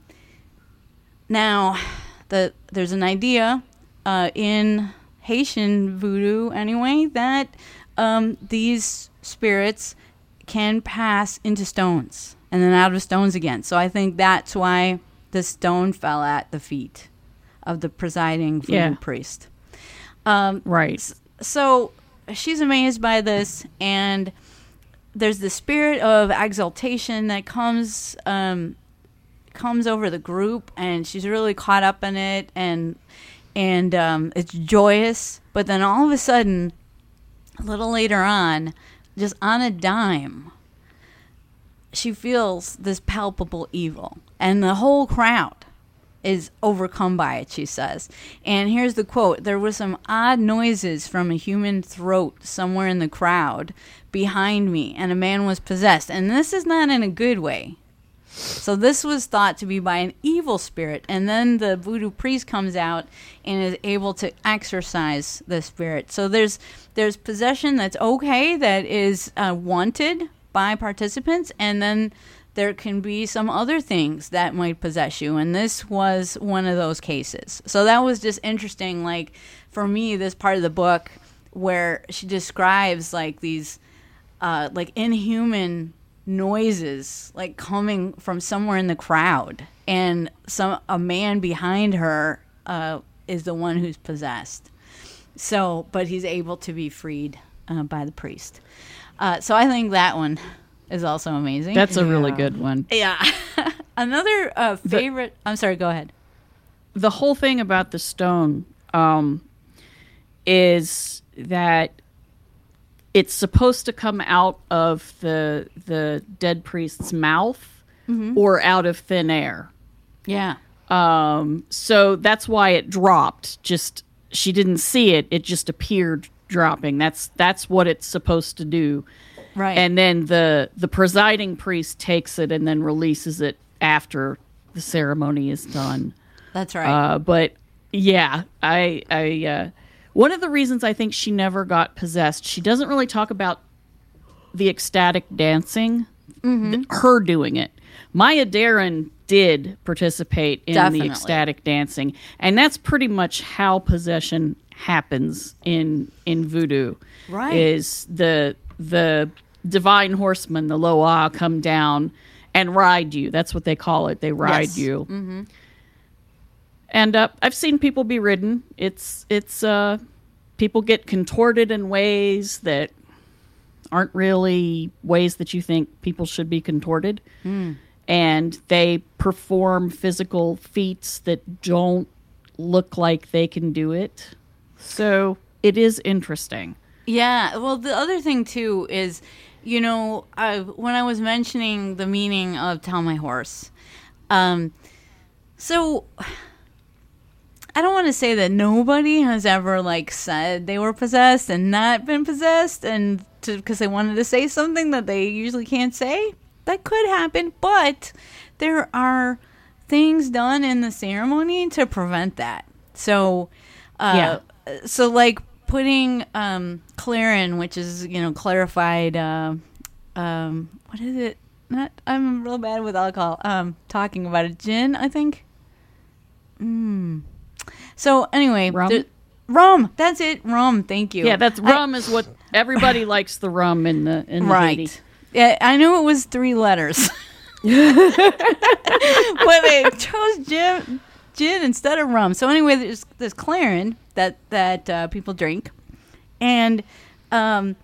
now, the there's an idea uh, in Haitian voodoo anyway that um, these spirits can pass into stones and then out of stones again. So I think that's why the stone fell at the feet of the presiding Yeah. priest. Um, Right. so she's amazed by this and there's the spirit of exaltation that comes um, comes over the group and she's really caught up in it and and um, it's joyous but then all of a sudden a little later on just on a dime she feels this palpable evil and the whole crowd is overcome by it, she says. And here's the quote There were some odd noises from a human throat somewhere in the crowd behind me, and a man was possessed. And this is not in a good way. So this was thought to be by an evil spirit, and then the voodoo priest comes out and is able to exorcise the spirit. So there's there's possession that's okay, that is uh, wanted by participants, and then there can be some other things that might possess you, and this was one of those cases. So that was just interesting. Like for me, this part of the book where she describes like these uh, like inhuman noises like coming from somewhere in the crowd. And some a man behind her uh, is the one who's possessed. So but he's able to be freed uh, by the priest. Uh, so i think that one is also amazing. That's a really good one. yeah. Another uh, favorite i'm sorry go ahead. The whole thing about the stone um, is that it's supposed to come out of the the dead priest's mouth or out of thin air. yeah Um, so that's why it dropped. Just she didn't see it; it just appeared dropping. That's that's what it's supposed to do. right And then the the presiding priest takes it and then releases it after the ceremony is done. that's right Uh, but yeah, I, I, uh, one of the reasons I think she never got possessed, she doesn't really talk about the ecstatic dancing, mm-hmm. th- her doing it. Maya Deren did participate in Definitely. the ecstatic dancing, and that's pretty much how possession happens in in voodoo. Right. Is the the divine horsemen, the Loa, come down and ride you. That's what they call it. They ride Yes. you. Mm-hmm. And uh, I've seen people be ridden. It's it's uh, people get contorted in ways that aren't really ways that you think people should be contorted, and they perform physical feats that don't look like they can do it. So it is interesting. Yeah. Well, the other thing too is, you know, I, when I was mentioning the meaning of "tell my horse," um, so I don't want to say that nobody has ever like said they were possessed and not been possessed, and because they wanted to say something that they usually can't say. That could happen, but there are things done in the ceremony to prevent that. So, uh, so like putting um, clairin, which is you know clarified. Uh, um, what is it? Not. I'm real bad with alcohol. Um, talking about a gin. I think. Mm. So anyway, Rum? the- rum. That's it. Rum. Thank you. Yeah, that's I- rum is what everybody likes the rum in the in the right. Haiti. Yeah, I knew it was three letters, but they chose gin, gin instead of rum. So anyway, there's this clairin that that uh, people drink, and um,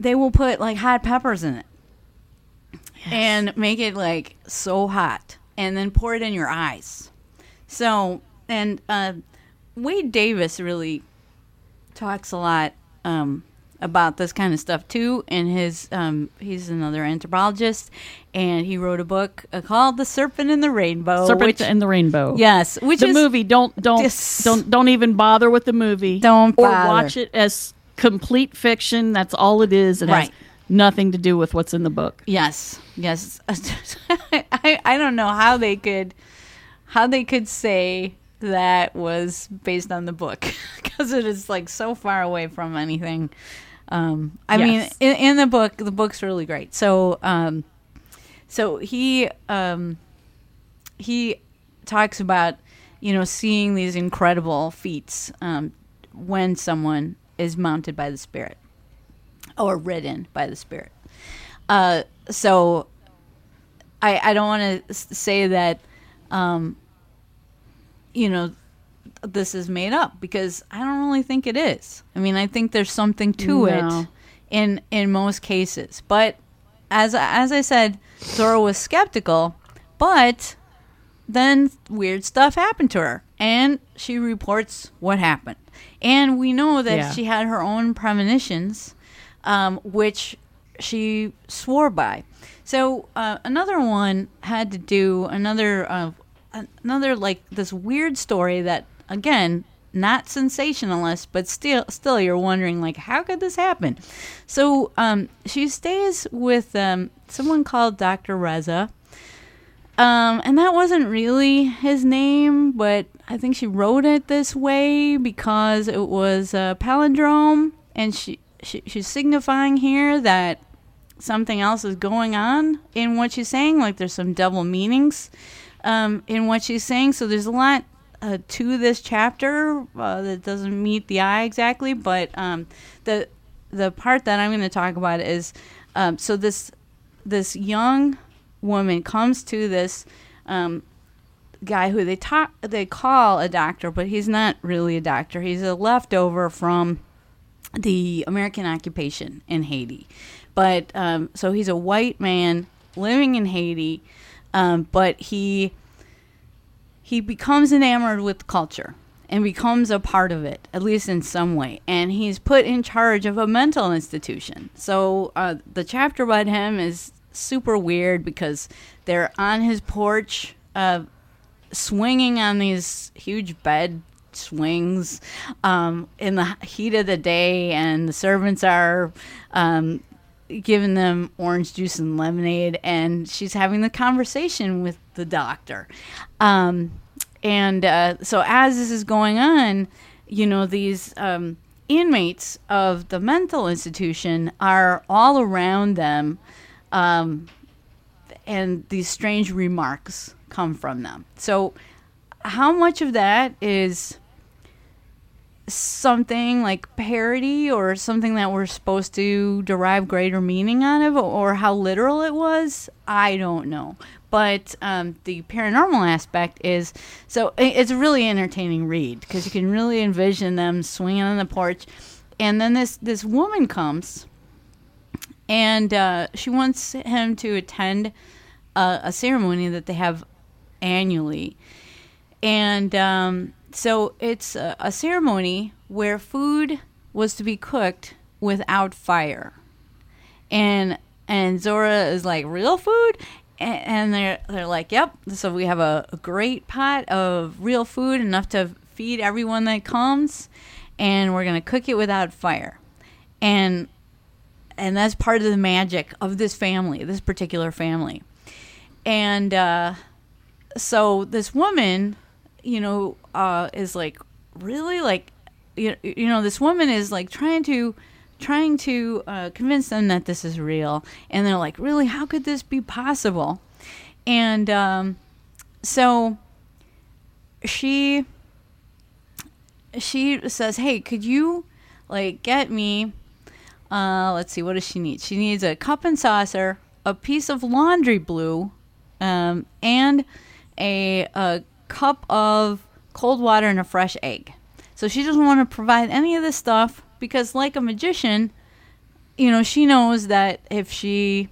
they will put like hot peppers in it, and make it like so hot, and then pour it in your eyes. So and uh, Wade Davis really talks a lot um, about this kind of stuff too. And his um, he's another anthropologist, and he wrote a book uh, called "The Serpent and the Rainbow." Serpent which, and the Rainbow. yes, which the is movie. Don't don't Dis- don't don't even bother with the movie. Don't or bother. watch it as complete fiction. That's all it is. It has nothing to do with what's in the book. Yes, yes. I I don't know how they could how they could say that was based on the book because it is like so far away from anything. Um, I mean, in, in the book, the book's really great. So, um, so he um, he talks about you know seeing these incredible feats um, when someone is mounted by the spirit or ridden by the spirit. Uh, so I I don't want to say that um, you know this is made up because I don't really think it is. I mean, I think there's something to No. it in in most cases. But as as I said, Zora was skeptical, but then weird stuff happened to her and she reports what happened. And we know that Yeah. she had her own premonitions um, which she swore by. So uh, another one had to do another uh, another like this weird story that again not sensationalist, but still still you're wondering like how could this happen? So um, she stays with um, someone called Dr. Reser. Um, and that wasn't really his name, but I think she wrote it this way because it was a palindrome, and she, she she's signifying here that something else is going on in what she's saying. Like there's some double meanings um, in what she's saying. So there's a lot uh, to this chapter uh, that doesn't meet the eye exactly. But um, the the part that I'm going to talk about is um, so this this young woman comes to this um, guy who they talk they call a doctor, but he's not really a doctor. He's a leftover from the American occupation in Haiti. But um, so he's a white man living in Haiti, um, but he he becomes enamored with culture and becomes a part of it, at least in some way. And he's put in charge of a mental institution. So uh, the chapter about him is super weird because they're on his porch, uh, swinging on these huge bed swings um, in the heat of the day, and the servants are um, giving them orange juice and lemonade, and she's having the conversation with the doctor. Um, and uh, so, as this is going on, you know, these um, inmates of the mental institution are all around them, um, and these strange remarks come from them. So, how much of that is something like parody or something that we're supposed to derive greater meaning out of or how literal it was i don't know. But um, the paranormal aspect is so it's a really entertaining read because you can really envision them swinging on the porch. And then this this woman comes and uh, she wants him to attend a, a ceremony that they have annually. And um, so it's a, a ceremony where food was to be cooked without fire. And and Zora is like real food? And, they're they're like yep so we have a, a great pot of real food enough to feed everyone that comes and we're gonna cook it without fire. And and that's part of the magic of this family this particular family. And uh so this woman, you know, uh, is like really like, you, you know, this woman is like trying to trying to uh, convince them that this is real, and they're like, really, how could this be possible? And um, so she she says, "Hey, could you like get me? Uh, let's see, what does she need? She needs a cup and saucer, a piece of laundry blue, um, and a, a cup of cold water and a fresh egg. So she doesn't want to provide any of this stuff because, like a magician, you know, she knows that if she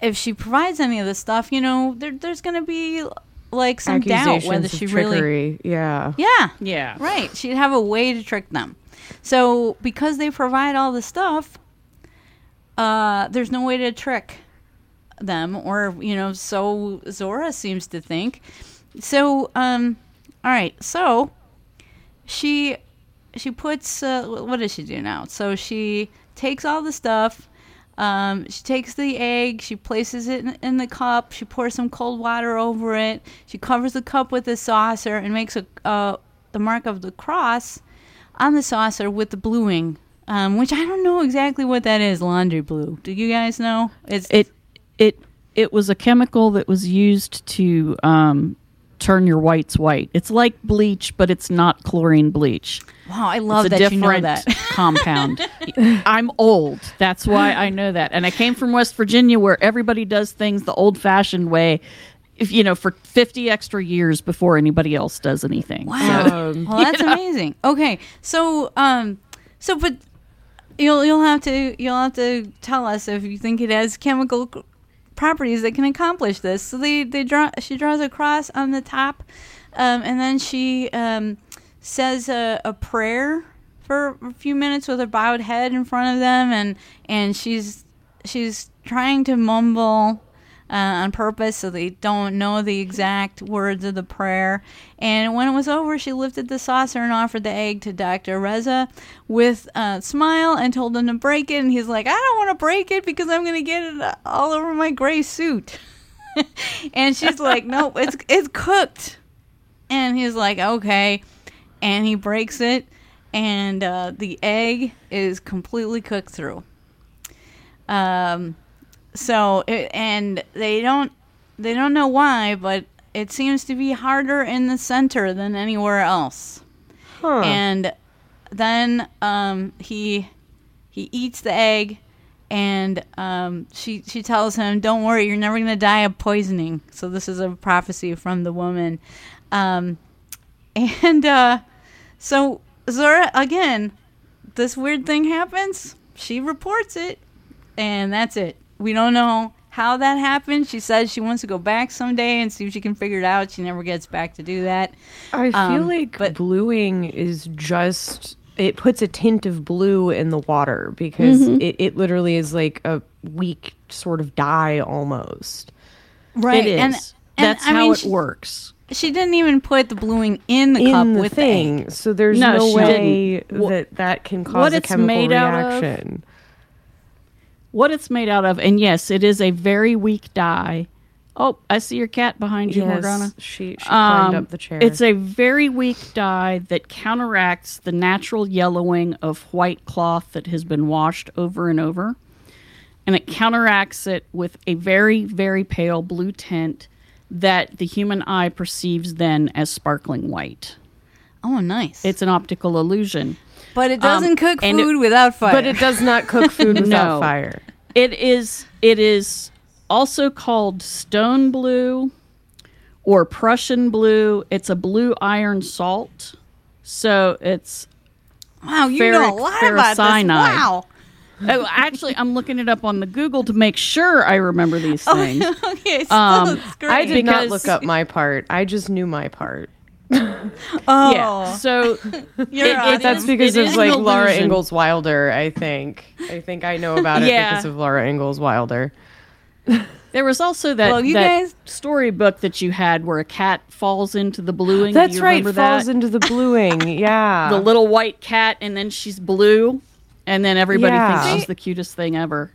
if she provides any of this stuff, you know, there, there's going to be like some doubt whether of she really. Yeah. yeah Yeah. Right. She'd have a way to trick them. So because they provide all the stuff, uh, there's no way to trick them, or you know, so Zora seems to think. So, um, all right. So she she puts uh, what does she do now? So she takes all the stuff. Um, she takes the egg, she places it in, in the cup, she pours some cold water over it, she covers the cup with a saucer and makes a uh, the mark of the cross on the saucer with the bluing, um, which I don't know exactly what that is. Laundry blue. Do you guys know? It's It it it was a chemical that was used to um, turn your whites white. It's like bleach, but it's not chlorine bleach. wow. I love it's a that you know different that. compound. I'm old. That's why I know that. And I came from West Virginia where everybody does things the old fashioned way. If you know, for 50 extra years before anybody else does anything. Wow. Um, well, that's amazing. Okay, so um, so but you'll you'll have to you'll have to tell us if you think it has chemical properties that can accomplish this. So they they draw she draws a cross on the top, um, and then she um, says a, a prayer for a few minutes with her bowed head in front of them, and and she's she's trying to mumble uh, on purpose so they don't know the exact words of the prayer. And when it was over, she lifted the saucer and offered the egg to Dr. Reser with a smile and told him to break it. And he's like, I don't want to break it because I'm going to get it all over my gray suit. and she's like, Nope, it's, it's cooked. And he's like, Okay. And he breaks it, and uh, the egg is completely cooked through. Um, so it, and they don't they don't know why, but it seems to be harder in the center than anywhere else. Huh. And then um, he he eats the egg, and um, she she tells him, "Don't worry, you're never gonna die of poisoning." So this is a prophecy from the woman, um, and uh, so Zora again, this weird thing happens. She reports it, and that's it. We don't know how that happened. She says she wants to go back someday and see if she can figure it out. She never gets back to do that. I feel Um, like but- bluing is just it puts a tint of blue in the water because Mm-hmm. it, it literally is like a weak sort of dye almost. Right. It is. And, and, That's I how mean, it she, works. She didn't even put the bluing in the cup in the with thing. the egg. So there's No, no, way didn't. That that can cause what a it's chemical made out of- reaction. What it's made out of, and yes, it is a very weak dye. Oh, I see your cat behind you, Yes, Morgana. she, she climbed Um, up the chair. It's a very weak dye that counteracts the natural yellowing of white cloth that has been washed over and over. And it counteracts it with a very, very pale blue tint that the human eye perceives then as sparkling white. Oh, nice. It's an optical illusion. But it doesn't um, cook and it- food without fire. but it does not cook food without No. fire. It is it is also called stone blue or Prussian blue. It's a blue iron salt. So it's wow, you know a lot about this. Wow. oh, actually I'm looking it up on the Google to make sure I remember these things. okay, still, Um, it's great. I did not look up my part. I just knew my part. oh, Yeah. So you're it- That's because It of like an Laura illusion. Ingalls Wilder, I think. I think I know about it Yeah. because of Laura Ingalls Wilder. there was also that, Well, you that guys- storybook that you had where a cat falls into the bluing. That's right, remember falls into the bluing. Yeah. the little white cat and then she's blue and then everybody Yeah. thinks she's the cutest thing ever.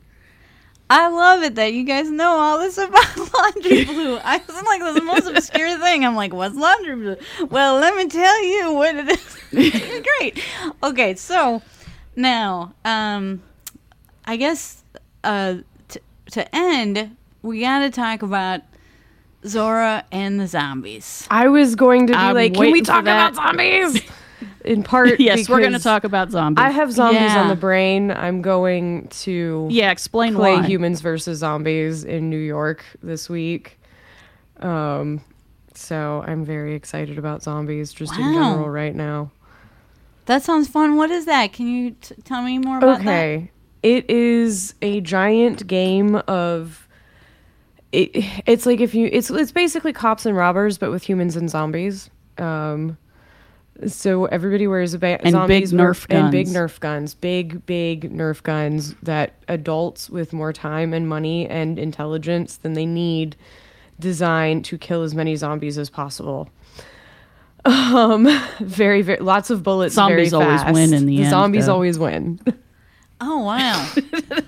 I love it that you guys know all this about laundry blue. I was like, this is the most obscure thing. I'm like, what's laundry blue? Well, let me tell you what it is. Great. Okay, so now, um, I guess uh, t- to end, we got to talk about Zora and the zombies. I was going to be I'm like, can we talk about zombies? In part, yes, we're going to talk about zombies. I have zombies Yeah. on the brain. I'm going to yeah, explain play why. humans versus zombies in New York this week. Um, so I'm very excited about zombies just in general right now. That sounds fun. What is that? Can you t- tell me more about that? Okay. It is a giant game of it, it's like if you it's it's basically cops and robbers but with humans and zombies. Um so everybody wears a ba- And big wear- Nerf and big guns. Nerf guns, big big Nerf guns that adults with more time and money and intelligence than they need design to kill as many zombies as possible. Um, very, very lots of bullets. Zombies very always win in the end, Zombies though. always win. Oh wow.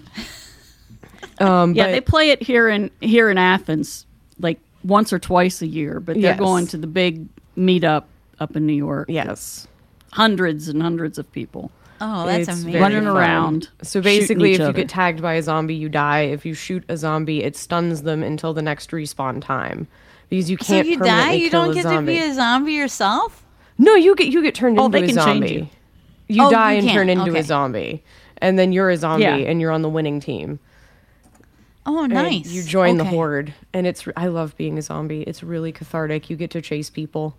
Um, yeah, but they play it here in here in Athens like once or twice a year, but they're Yes. going to the big meetup up in New York. yes, Hundreds and hundreds of people Oh, that's It's amazing. running fun. around. So basically, each if you other. get tagged by a zombie, you die. If you shoot a zombie, it stuns them until the next respawn time because you can't. you die? You don't get zombie. to be a zombie yourself? No, you get you get turned Oh, into they a can change zombie. you. You Oh, die you and can. turn into Okay. a zombie, and then you're a zombie Yeah. and you're on the winning team. Oh, And nice. You join the horde, and it's. I love being a zombie. It's really cathartic. You get to chase people.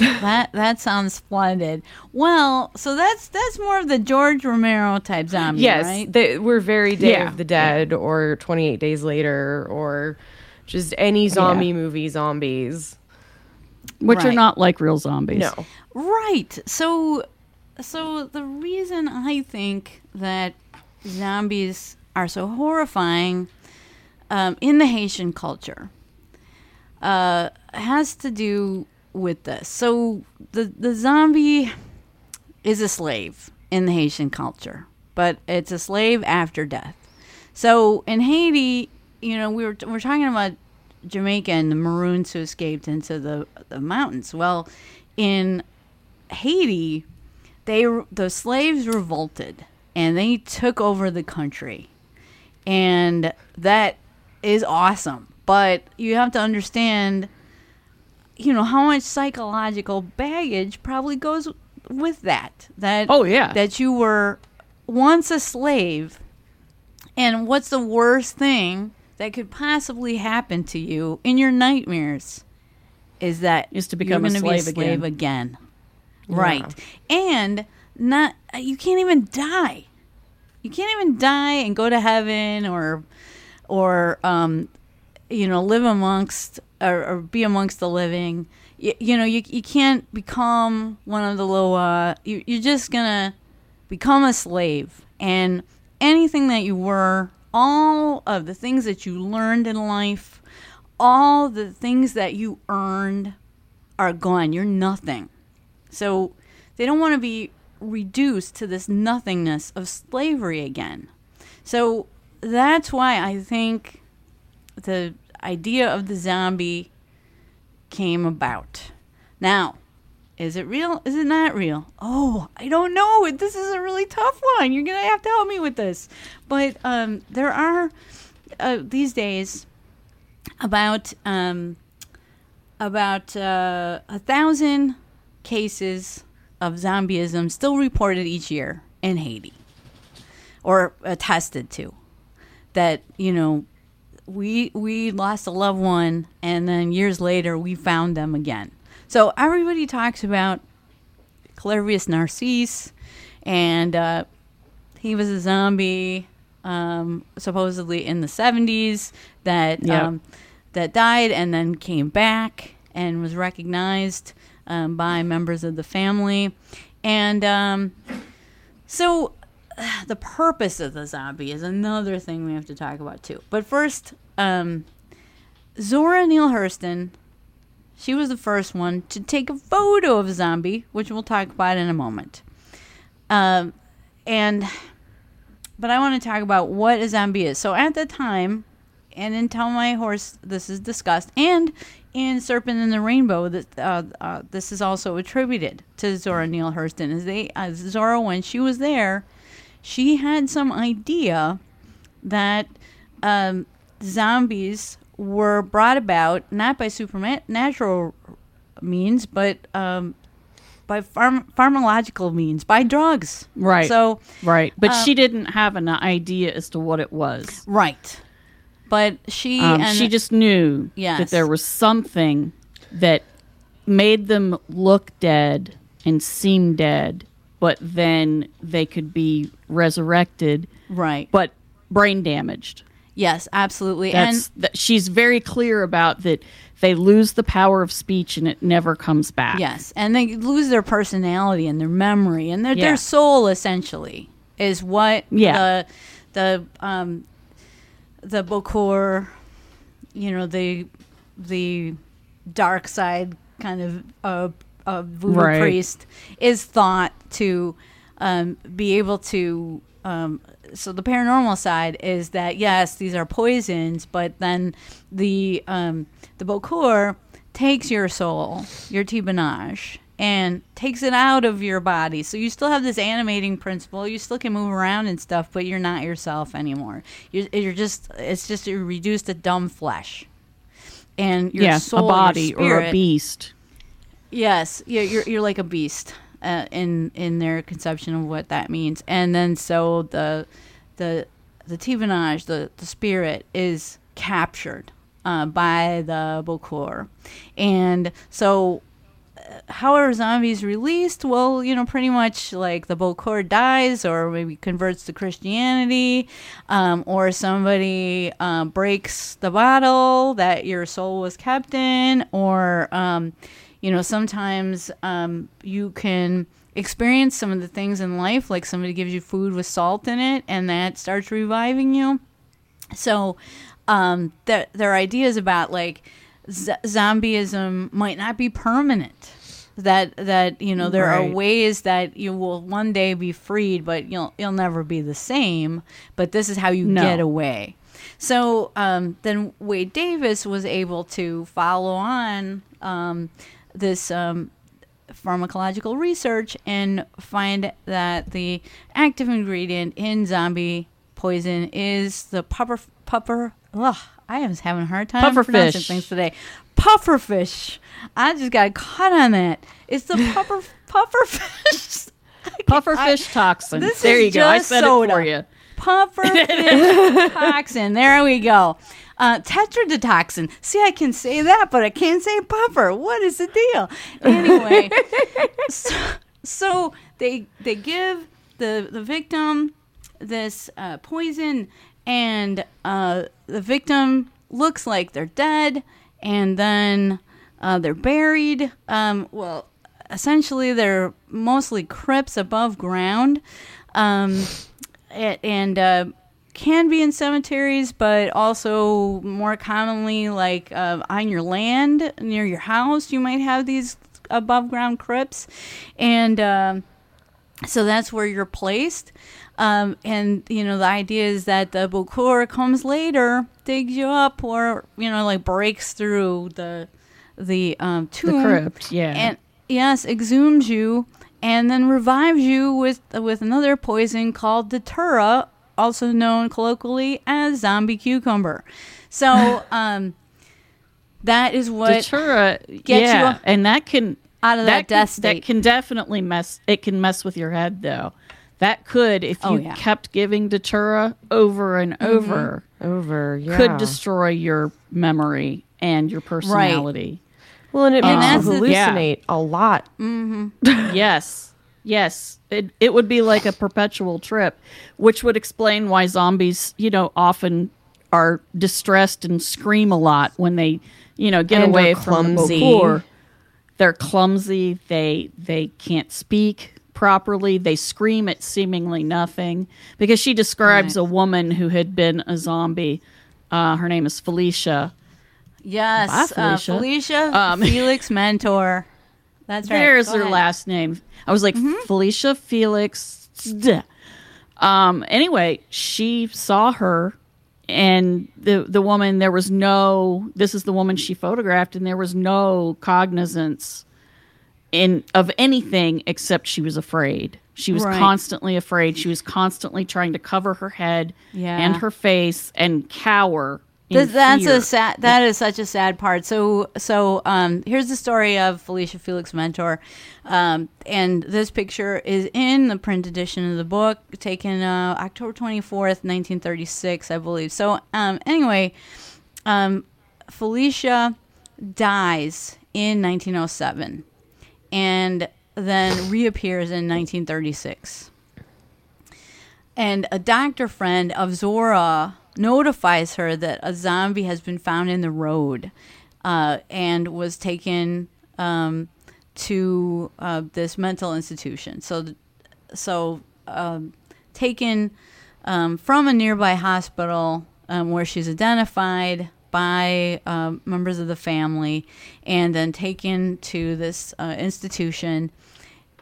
That that sounds splendid. Well, so that's that's more of the George Romero type zombie, Yes, right? they, we're very Day Yeah. of the Dead or 28 Days Later or just any zombie movie zombies. which are not like real zombies. No. Right. So so the reason I think that zombies are so horrifying um, in the Haitian culture uh, has to do with this. So the the zombie is a slave in the Haitian culture, but it's a slave after death. So in Haiti, you know, we were we're talking about Jamaica and the Maroons who escaped into the the mountains. Well, in Haiti, they the slaves revolted and they took over the country, and that is awesome. But you have to understand, you know, how much psychological baggage probably goes with that. That Oh yeah. that you were once a slave and what's the worst thing that could possibly happen to you in your nightmares is that Is to become you're a slave be a slave again. again. Right. And not you can't even die. You can't even die and go to heaven or or um you know live amongst or, or be amongst the living. You, you know you you can't become one of the Loa. You, you're just gonna become a slave and anything that you were all of the things that you learned in life all the things that you earned are gone you're nothing so they don't want to be reduced to this nothingness of slavery again so that's why i think the idea of the zombie came about now is it real? Is it not real? Oh, I don't know. This is a really tough one. You're gonna have to help me with this. But um, there are uh, these days about um, about uh, a thousand cases of zombieism still reported each year in Haiti, or attested to. That you know, we we lost a loved one, and then years later we found them again. So everybody talks about Clairvius Narcisse, and uh, he was a zombie, um, supposedly in the seventies that Yep. um, that died and then came back and was recognized um, by members of the family, and um, so the purpose of the zombie is another thing we have to talk about too. But first, um, Zora Neale Hurston she was the first one to take a photo of a zombie, which we'll talk about in a moment. Um, and but I want to talk about what a zombie is. So at the time, and in Tell My Horse, this is discussed, and in Serpent in the Rainbow, that uh, uh, this is also attributed to Zora Neale Hurston. Is they uh, Zora when she was there, she had some idea that um, zombies were brought about not by supernatural means, but um, by pharm- pharmacological means, by drugs. Right. So, Right. But Um, she didn't have an idea as to what it was. right. But she Um, and she just knew Yes. that there was something that made them look dead and seem dead, but then they could be resurrected, right. but brain damaged. Yes, absolutely. That's and that she's very clear about that they lose the power of speech and it never comes back. yes, and they lose their personality and their memory and their Yeah. their soul essentially is what Yeah. the the um the Bokor, you know, the the dark side kind of uh, uh, voodoo Right. priest is thought to um, be able to. Um, so the paranormal side is that yes, these are poisons, but then the um, the Bokor takes your soul, your Tibanage, and takes it out of your body. So you still have this animating principle. You still can move around and stuff, but you're not yourself anymore. You're, you're just it's just you're reduced to dumb flesh. And your yes, soul, a body your or a beast. Yes, yeah, you're you're like a beast uh, in in their conception of what that means, and then so the the the Tivanage, the the spirit, is captured uh, by the Bokor, and so. uh, How are zombies released? Well, you know, pretty much like the Bokor dies, or maybe converts to Christianity, um, or somebody um, breaks the bottle that your soul was kept in, or um, you know sometimes um, you can experience some of the things in life like somebody gives you food with salt in it and that starts reviving you. So um, their, their ideas about like z- zombieism might not be permanent. That that you know there are ways that you will one day be freed but you'll you'll never be the same but this is how you No. get away. So um, then Wade Davis was able to follow on um, this um, pharmacological research and find that the active ingredient in zombie poison is the puffer puffer. Ugh, I am having a hard time Puffer pronouncing fish. things today. Pufferfish. I just got caught on that. It's the puffer pufferfish. Pufferfish toxin. this there you go. I said soda. it for you. Pufferfish toxin. There we go. Uh, tetrodotoxin. See, I can say that, but I can't say puffer. What is the deal? Anyway, so, so they they give the the victim this uh, poison, and uh, the victim looks like they're dead, and then uh, they're buried. Um, well, essentially, they're mostly crypts above ground. Um, it, and uh, can be in cemeteries, but also more commonly, like uh, on your land near your house, you might have these above ground crypts, and um, so that's where you're placed. Um, and you know the idea is that the Bokor comes later, digs you up, or you know like breaks through the the um, The tomb, crypt. Yeah. and yes, exhumes you and then revives you with with another poison called datura, also known colloquially as zombie cucumber. So um, that is what Datura, Get yeah, you and that can out of that, can, death state. That can definitely mess. It can mess with your head though. That could, if Oh, you yeah. kept giving Datura over and Mm-hmm. over, Over, yeah. could destroy your memory and your personality. Well, and it And makes that's you the- Yeah. hallucinate a lot. Mm-hmm. yes, yes, it it would be like a perpetual trip, which would explain why zombies, you know, often are distressed and scream a lot when they, you know, get And away from the. Bokor. They're clumsy. They they can't speak properly. They scream at seemingly nothing because she describes Right. a woman who had been a zombie. Uh, her name is Felicia. yes, Bye, uh, Felicia. Felicia Um, Felix Mentor. That's right. There's Go her ahead. Mm-hmm. last name. I was like Felicia Felix. Um, anyway, she saw her, and the the woman. There was no. This is the woman she photographed, and there was no cognizance in of anything except she was afraid. She was Right. constantly afraid. She was constantly trying to cover her head Yeah. and her face and cower. Th- that's fear. a sad. That is such a sad part. So, so um, here's the story of Felicia Felix Mentor, um, and this picture is in the print edition of the book, taken uh, October twenty fourth, nineteen thirty six, I believe. So, um, anyway, um, Felicia dies in nineteen oh seven, and then reappears in nineteen thirty six and a doctor friend of Zora notifies her that a zombie has been found in the road uh, and was taken um, to uh, this mental institution. So, so um, taken um, from a nearby hospital um, where she's identified by um, members of the family, and then taken to this uh, institution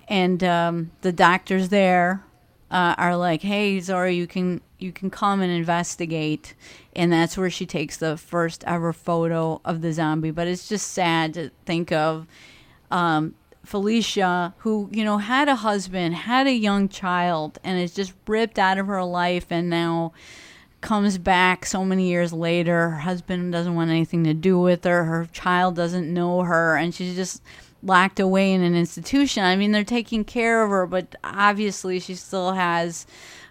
and um, the doctors there uh, are like, "Hey, Zora, you can you can come and investigate," and that's where she takes the first ever photo of the zombie. But it's just sad to think of um, Felicia, who you know had a husband, had a young child, and is just ripped out of her life, and now comes back so many years later. Her husband doesn't want anything to do with her. Her child doesn't know her, and she's just locked away in an institution. I mean, they're taking care of her, but obviously she still has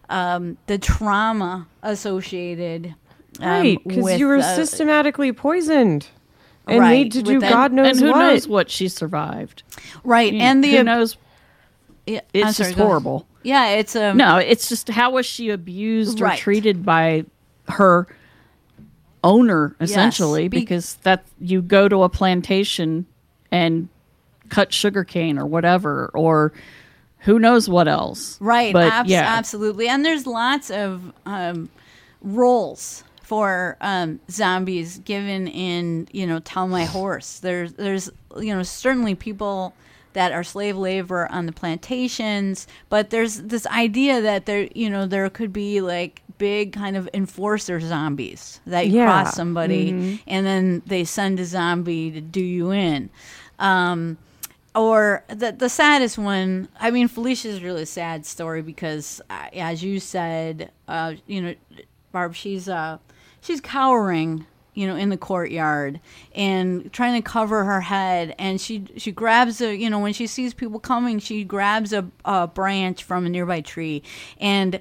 um, the trauma associated. um, Right, because you were uh, systematically poisoned and Right, need to do that- God knows and who what. knows what she survived? right, You- and the who knows? yeah, It's sorry, just go ahead. horrible. Yeah, it's a No, it's just how was she abused or treated by her owner essentially Be- because that you go to a plantation and cut sugarcane or whatever or who knows what else. Right. But abs- yeah. Absolutely. And there's lots of um, roles for um, zombies given in, you know, Tell My Horse. There's, there's, you know, certainly people that are slave labor on the plantations, but there's this idea that there, you know, there could be like big kind of enforcer zombies that you Yeah. cross somebody and then they send a zombie to do you in. Um, or the the saddest one. I mean, Felicia's really sad story because, uh, as you said, uh, you know, Barb, she's uh, she's cowering, you know, in the courtyard and trying to cover her head, and she she grabs a, you know, when she sees people coming, she grabs a, a branch from a nearby tree, and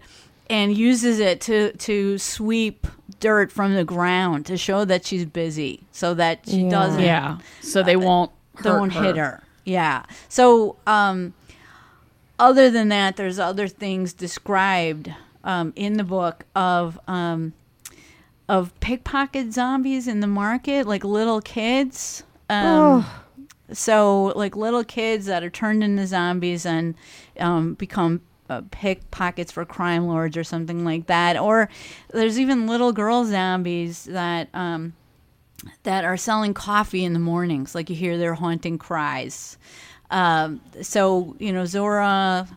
and uses it to to sweep dirt from the ground to show that she's busy, so that she Yeah. doesn't Yeah. So they won't hurt don't hit her. Yeah. So, um, other than that, there's other things described um, in the book of um, of pickpocket zombies in the market, like little kids. Um, So, like little kids that are turned into zombies and um, become uh, pickpockets for crime lords or something like that. Or there's even little girl zombies that um, that are selling coffee in the mornings. Like you hear their haunting cries. Um, so you know Zora.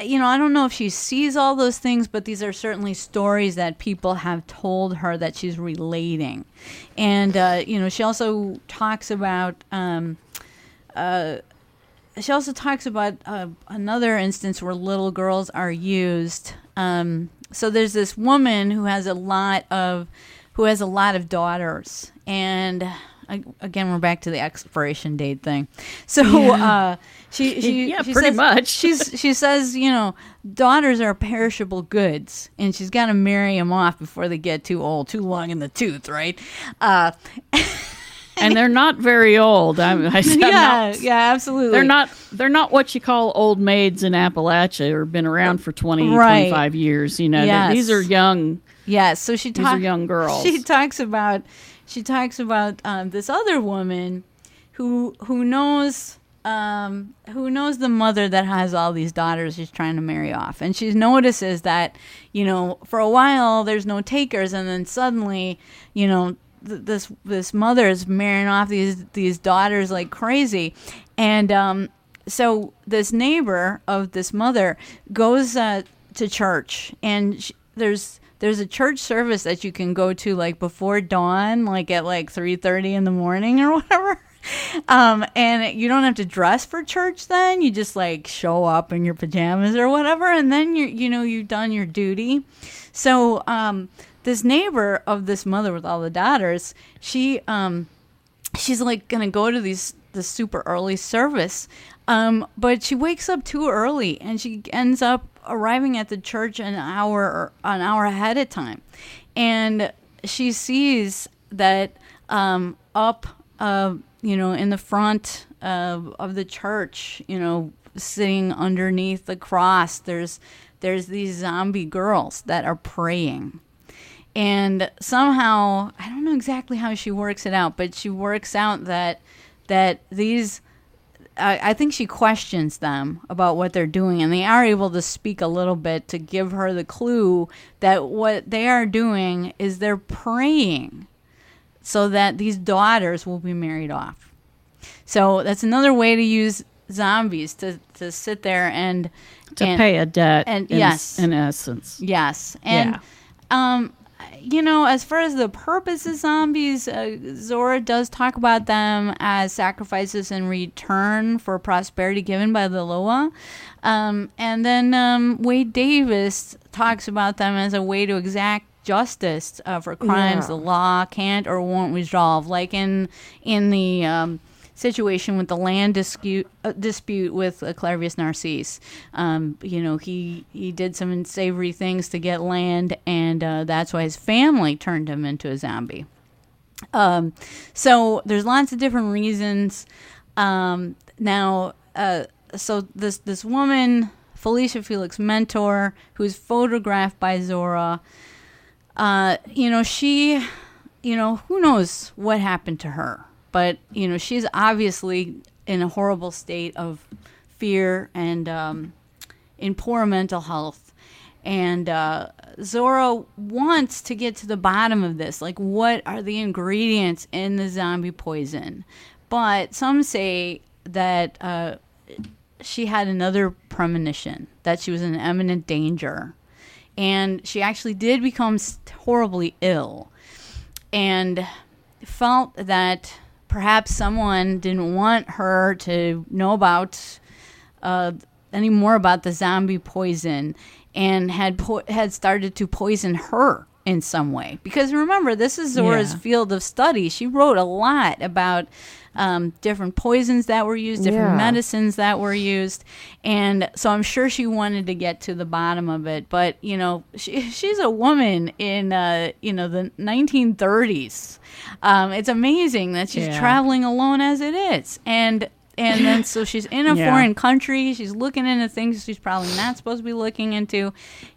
You know, I don't know if she sees all those things, but these are certainly stories that people have told her that she's relating. And, uh, you know, she also talks about um, she also talks about uh, another instance where little girls are used. Um, so there's this woman who has a lot of who has a lot of daughters, and uh, again we're back to the expiration date thing. So uh, she, she Yeah, she pretty says- much. she's she says you know daughters are perishable goods, and she's got to marry them off before they get too old, too long in the tooth, right? Uh, and they're not very old. I'm, I, I'm yeah, not- yeah, absolutely. They're not. They're not what you call old maids in Appalachia, or been around for 20, Right. 25 years. You know, Yes. these are young. Yeah, so she talks. young girls. She talks about she talks about um, this other woman who who knows um, who knows the mother that has all these daughters she's trying to marry off, and she notices that you know for a while there's no takers, and then suddenly you know th- this this mother is marrying off these these daughters like crazy, and um, so this neighbor of this mother goes uh, to church, and sh- there's there's a church service that you can go to like before dawn, like at like three thirty in the morning or whatever. Um, and you don't have to dress for church then. You just like show up in your pajamas or whatever, and then you you know you've done your duty. So um, this neighbor of this mother with all the daughters, she um, she's like gonna go to these the super early service, um, but she wakes up too early and she ends up arriving at the church an hour an hour ahead of time, and she sees that um, up uh, you know in the front of, of the church, you know, sitting underneath the cross, there's there's these zombie girls that are praying. And somehow I don't know exactly how she works it out, but she works out that that these I, I think she questions them about what they're doing, and they are able to speak a little bit to give her the clue that what they are doing is they're praying so that these daughters will be married off. So that's another way to use zombies to, to sit there and to and- pay a debt. and in, yes. in essence. Yes, and um, you know, as far as the purpose of zombies, uh, Zora does talk about them as sacrifices in return for prosperity given by the Loa, um, and then um, Wade Davis talks about them as a way to exact justice uh, for crimes Yeah. the law can't or won't resolve, like in in the um, situation with the land dispute uh, dispute with uh, Clairvius Narcisse. Um, you know, he he did some unsavory things to get land, and uh, that's why his family turned him into a zombie. Um, so there's lots of different reasons. Um, now, uh, so this this woman, Felicia Felix Mentor, who's photographed by Zora, uh, you know, she, you know, who knows what happened to her, but you know, she's obviously in a horrible state of fear and um, in poor mental health. And uh, Zora wants to get to the bottom of this. Like, what are the ingredients in the zombie poison? But some say that uh, she had another premonition that she was in imminent danger. And she actually did become horribly ill and felt that perhaps someone didn't want her to know about uh, any more about the zombie poison and had po- had started to poison her in some way. Because remember, this is Zora's Yeah. field of study. She wrote a lot about um, different poisons that were used, different Yeah. medicines that were used, and so I'm sure she wanted to get to the bottom of it. But you know, she, she's a woman in uh, you know the 1930s. Um, it's amazing that she's Yeah. traveling alone as it is, and and then so she's in a Yeah. foreign country. She's looking into things she's probably not supposed to be looking into,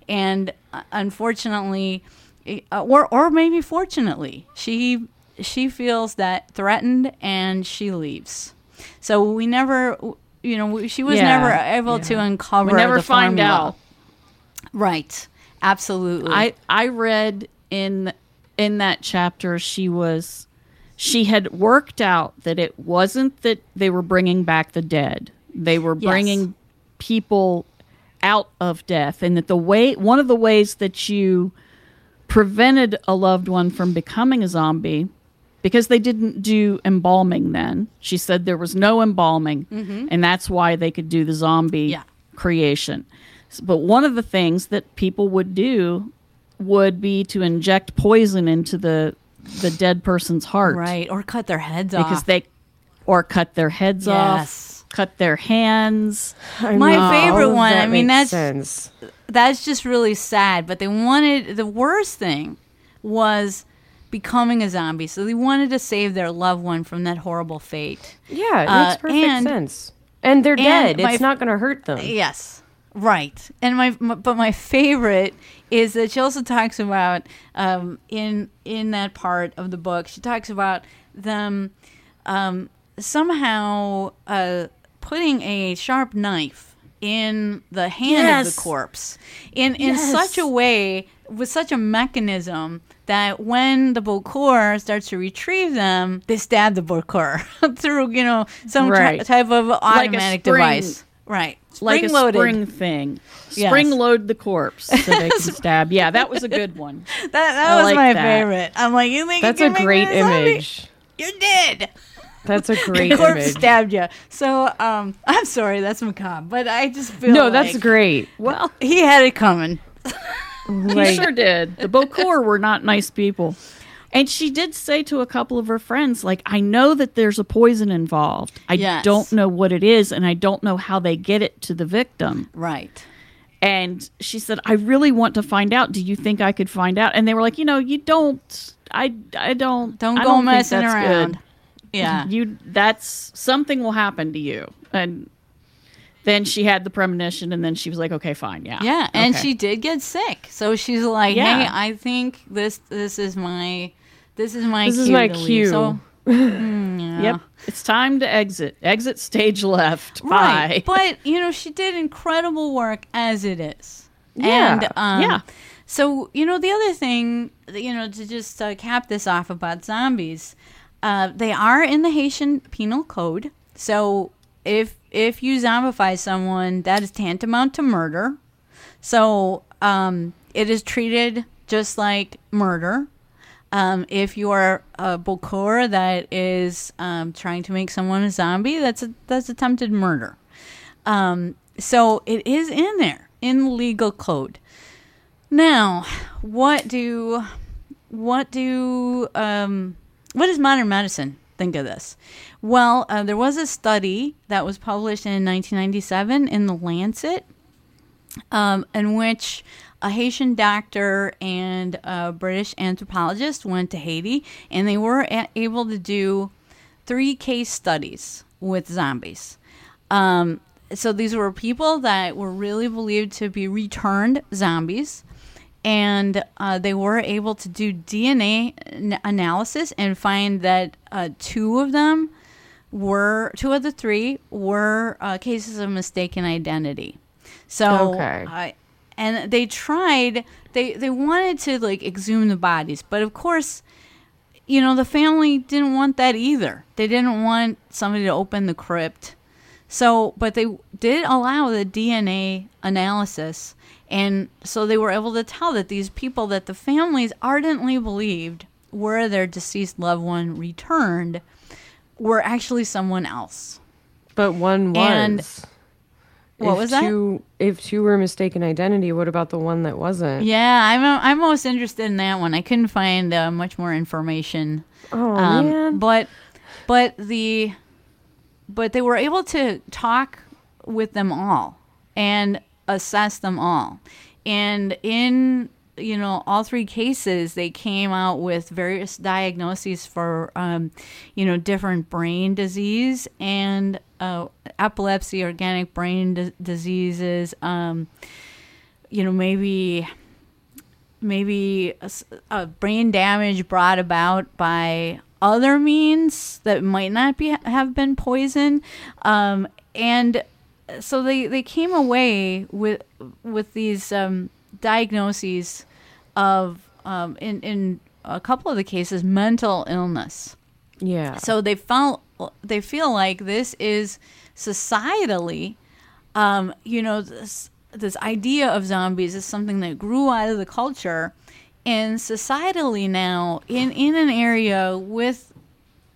and uh, unfortunately, Uh, or or maybe fortunately, she she feels that threatened and she leaves. So we never, you know, she was Yeah, never able to uncover. We never find formula. out. Right. Absolutely. I I read in in that chapter she was she had worked out that it wasn't that they were bringing back the dead. They were Yes. bringing people out of death and that the way one of the ways that you prevented a loved one from becoming a zombie because they didn't do embalming then. She said there was no embalming mm-hmm. and that's why they could do the zombie Yeah. creation. But one of the things that people would do would be to inject poison into the the dead person's heart right. Or cut their heads because off. Because they or cut their heads Yes. off, cut their hands. I My know, favorite all of one, that I mean, that's- sense. That's just really sad. But they wanted the worst thing was becoming a zombie. So they wanted to save their loved one from that horrible fate. Yeah, it Uh, makes perfect and- sense. And they're and dead. my It's not going to hurt them. Yes. Right. And my, my but my favorite is that she also talks about um, in in that part of the book she talks about them um, somehow uh, putting a sharp knife in the hand of the corpse in in Yes. such a way with such a mechanism that when the Bokor starts to retrieve them, they stab the Bokor through you know some Right. type of automatic spring. device. Right. like a Spring-loaded. spring thing. Yes. Spring load the corpse so they can stab. Yeah, that was a good one. That that I was like my that. favorite. I'm like, you think That's a great me zombie? image. You're dead. That's a great The corpse image. stabbed you. So um, I'm sorry, that's macabre, but I just feel No, that's great. Well, He had it coming. he sure did. The Bokor were not nice people. And she did say to a couple of her friends, like, I know that there's a poison involved. I Yes. don't know what it is, and I don't know how they get it to the victim. Right. And she said, I really want to find out. Do you think I could find out? And they were like, you know, you don't. I, I don't. Don't I go don't think messing that's around. good. Yeah. you that's something will happen to you and then she had the premonition and then she was like okay fine yeah Yeah, and Okay. she did get sick. So she's like, Yeah. "Hey, I think this this is my this is my This is cue my to leave." cue. So, mm, yeah. yep it's time to exit exit stage left Right. bye But, you know, she did incredible work as it is. Yeah. And um Yeah. so, you know, the other thing, you know, to just uh, cap this off about zombies, uh, they are in the Haitian Penal Code. So, if if you zombify someone, that is tantamount to murder. So, um, it is treated just like murder. Um, if you are a Bokor that is um, trying to make someone a zombie, that's a, that's attempted murder. Um, so it is in there in the legal code. Now, what do what do um, what does modern medicine think of this? Well, uh, there was a study that was published in 1997 in the Lancet, um, in which a Haitian doctor and a British anthropologist went to Haiti, and they were a- able to do three case studies with zombies. Um, so these were people that were really believed to be returned zombies, and uh, they were able to do DNA an- analysis and find that uh, two of them were two of the three were uh, cases of mistaken identity. So, Okay. And they tried they they wanted to like exhume the bodies, but of course you know, the family didn't want that either. They didn't want somebody to open the crypt. So, but they did allow the DNA analysis. And so they were able to tell that these people that the families ardently believed were their deceased loved one returned were actually someone else. but one was. And- What If was that? two, If two were mistaken identity, what about the one that wasn't? Yeah, I'm I'm most interested in that one. I couldn't find uh, much more information. Oh Um, man. But but the but they were able to talk with them all and assess them all. And in you know all three cases they came out with various diagnoses for um, you know different brain disease and uh, epilepsy organic brain di- diseases um, you know maybe maybe a brain damage brought about by other means that might not be have been poison um, and so they, they came away with with these um, diagnoses of um, in in a couple of the cases mental illness. Yeah. so they felt they feel like this is societally, um, you know, this this idea of zombies is something that grew out of the culture, and societally now in in an area with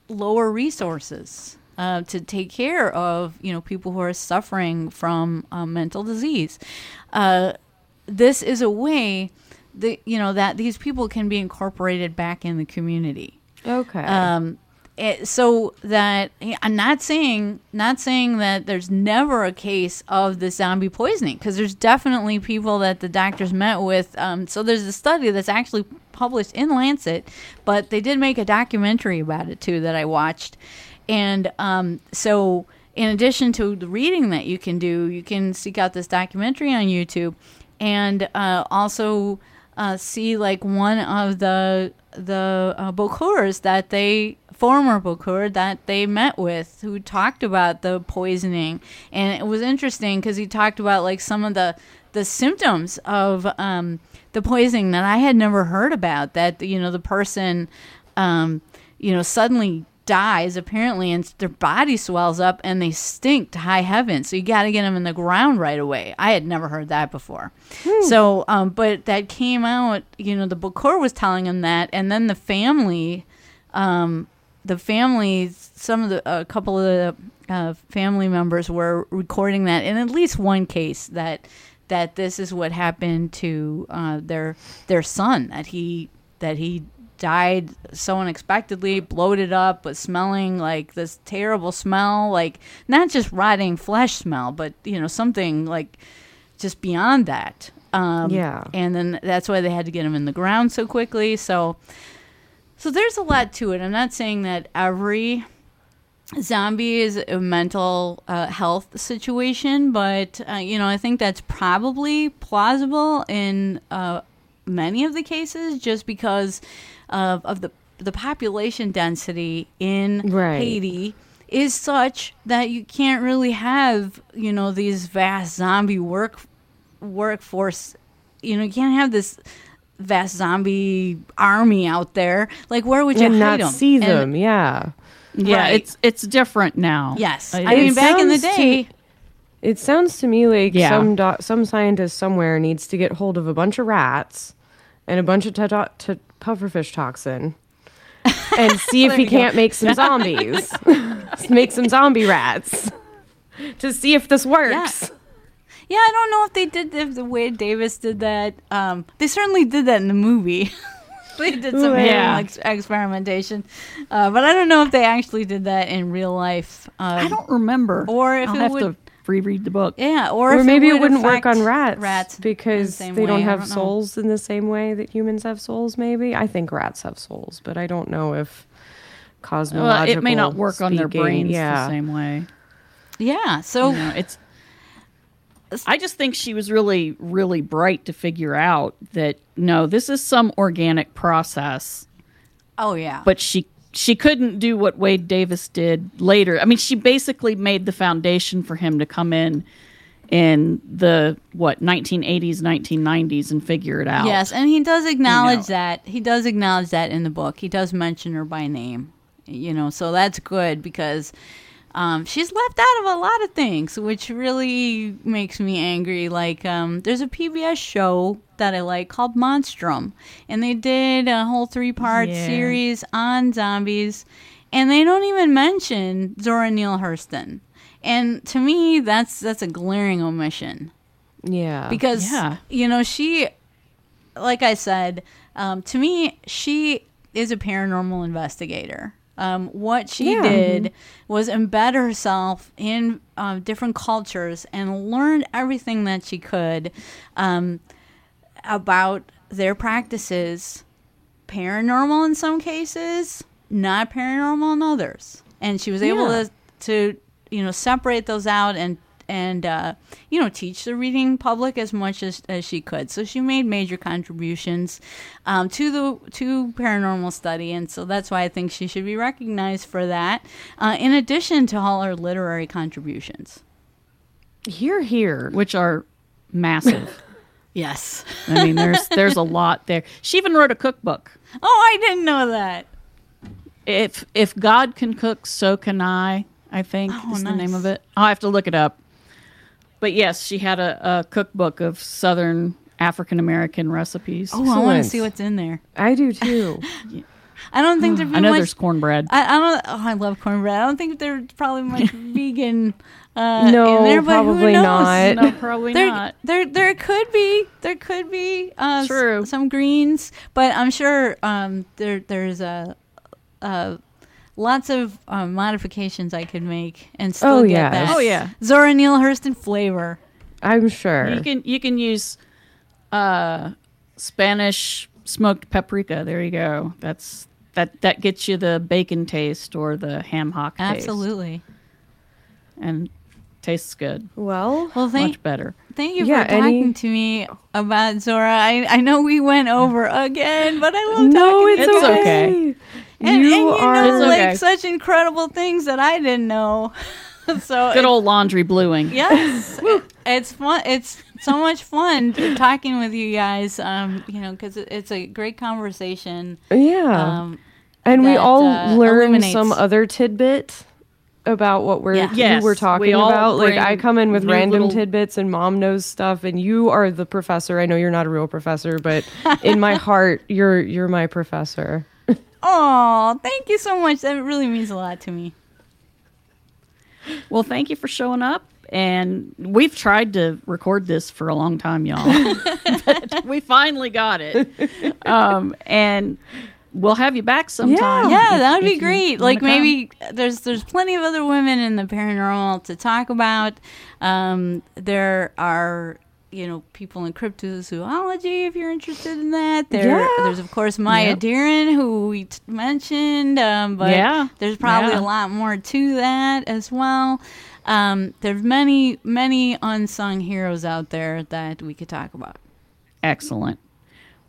lower resources uh, to take care of you know people who are suffering from uh, mental disease. Uh, this is a way that you know that these people can be incorporated back in the community okay. um it, so that i'm not saying not saying that there's never a case of the zombie poisoning because there's definitely people that the doctors met with um, so there's a study that's actually published in lancet but they did make a documentary about it too that i watched and um, so in addition to the reading that you can do you can seek out this documentary on youtube and uh, also uh, see like one of the the uh, Bokors that they former Bokor that they met with who talked about the poisoning. And it was interesting because he talked about like some of the the symptoms of um, the poisoning that I had never heard about that you know the person um, you know suddenly dies apparently and their body swells up and they stink to high heaven. So you got to get them in the ground right away. I had never heard that before. So um, but that came out you know the Bokor was telling him that and then the family um, the family some of the a couple of the uh, family members were recording that in at least one case that that this is what happened to uh, their their son that he that he died so unexpectedly bloated up but smelling like this terrible smell like not just rotting flesh smell but you know something like just beyond that. Um, Yeah. and then that's why they had to get him in the ground so quickly. So so there's a lot to it. I'm not saying that every zombie is a mental uh, health situation, but uh, you know I think that's probably plausible in uh, many of the cases, just because of, of the the population density in Right. Haiti is such that you can't really have you know these vast zombie work workforce. You know you can't have this vast zombie army out there. Like where would you and not them? see And- them. yeah. Yeah, Right. it's it's different now. Yes, Uh, I mean back in the sounds to day. It sounds to me like Yeah. some do- some scientist somewhere needs to get hold of a bunch of rats and a bunch of t- t- pufferfish toxin and see if he can't make some zombies. make some zombie rats to see if this works. Yeah, I don't know if they did if the Wade Davis did that. Um, they certainly did that in the movie. they did some Ooh, yeah. ex- experimentation, uh, but I don't know if they actually did that in real life. Um, I don't remember. Or if I'll it have would- to reread the book. Yeah, or, Or if maybe it, would wouldn't work on rats, Rats in the because same they way. don't I have know. souls in the same way that humans have souls. Maybe I think rats have souls, but I don't know if cosmological. Well, it may not work on their brains Yeah, the same way. Yeah, so You know, it's. I just think she was really, really bright to figure out that no, this is some organic process, oh yeah, but she she couldn't do what Wade Davis did later. I mean, she basically made the foundation for him to come in in the what 1980s, 1990s and figure it out. Yes, and he does acknowledge know. that. He does acknowledge that in the book. He does mention her by name. You know, so that's good because um, she's left out of a lot of things, which really makes me angry. Like, um, there's a PBS show that I like called Monstrum, and they did a whole three part Yeah. series on zombies, and they don't even mention Zora Neale Hurston. And to me, that's that's a glaring omission yeah. because Yeah. you know she like i said um, to me she is a paranormal investigator um, what she Yeah. did was embed herself in um, different cultures and learned everything that she could um, about their practices paranormal in some cases not paranormal in others and she was able Yeah. to to you know separate those out and and uh, you know teach the reading public as much as, as she could so she made major contributions um, to the to paranormal study and so that's why i think she should be recognized for that uh, in addition to all her literary contributions here, here. which are massive. yes I mean, there's there's a lot there. She even wrote a cookbook. oh i didn't know that If if God can cook, so can I. I think Oh, is the name of it. I'll have to look it up. But yes, she had a, a cookbook of Southern African American recipes. oh i want Excellent. to see what's in there I do too. i don't think there'd be I know much there's cornbread. I, I don't. Oh, I love cornbread. I don't think there's probably much vegan uh, No, in there, but who probably knows? not. no, probably There, not. there, there could be, there could be uh, s- True. some greens, but I'm sure um, there, there's a, uh, lots of um, modifications I could make and still Oh, get yes. that. Oh yeah, Zora Neale Hurston flavor. I'm sure. you can you can use uh, Spanish smoked paprika. There you go. That's that that gets you the bacon taste or the ham hock taste. Absolutely. and tastes good. well, Well, thank Much better. thank you Yeah, for talking any- to me about Zora. I I know we went over again, but I love no, talking it's to you It's okay. okay. And you and you are. know, It's like okay. such incredible things that I didn't know. so Good it- old laundry bluing. yes, it's fun. It's so much fun talking with you guys. Um, you know, because it's a great conversation. yeah. Um, And we all uh, learn illuminates- some other tidbit about what we're Yeah. Yes, we're talking all about. Like I come in with random little- tidbits and mom knows stuff and you are the professor. I know you're not a real professor, but in my heart you're you're my professor. Oh, thank you so much. That really means a lot to me. Well, thank you for showing up. And we've tried to record this for a long time, y'all. but we finally got it. Um, and we'll have you back sometime. Yeah, if- that would be great. Like come. maybe there's there's plenty of other women in the paranormal to talk about. Um, there are you know people in cryptozoology if you're interested in that. There, Yeah. there's of course Maya Yep. Deren who we t- mentioned. Um, but Yeah, there's probably yeah. a lot more to that as well. Um, there's many many unsung heroes out there that we could talk about. Excellent.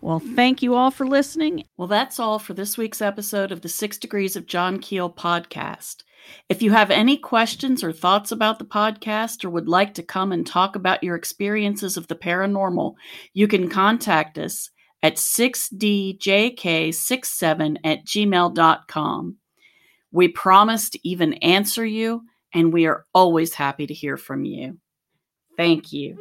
Well, thank you all for listening. Well, that's all for this week's episode of the Six Degrees of John Keel podcast. If you have any questions or thoughts about the podcast or would like to come and talk about your experiences of the paranormal, you can contact us at 6djk67 at gmail.com. We promise to even answer you, and we are always happy to hear from you. Thank you.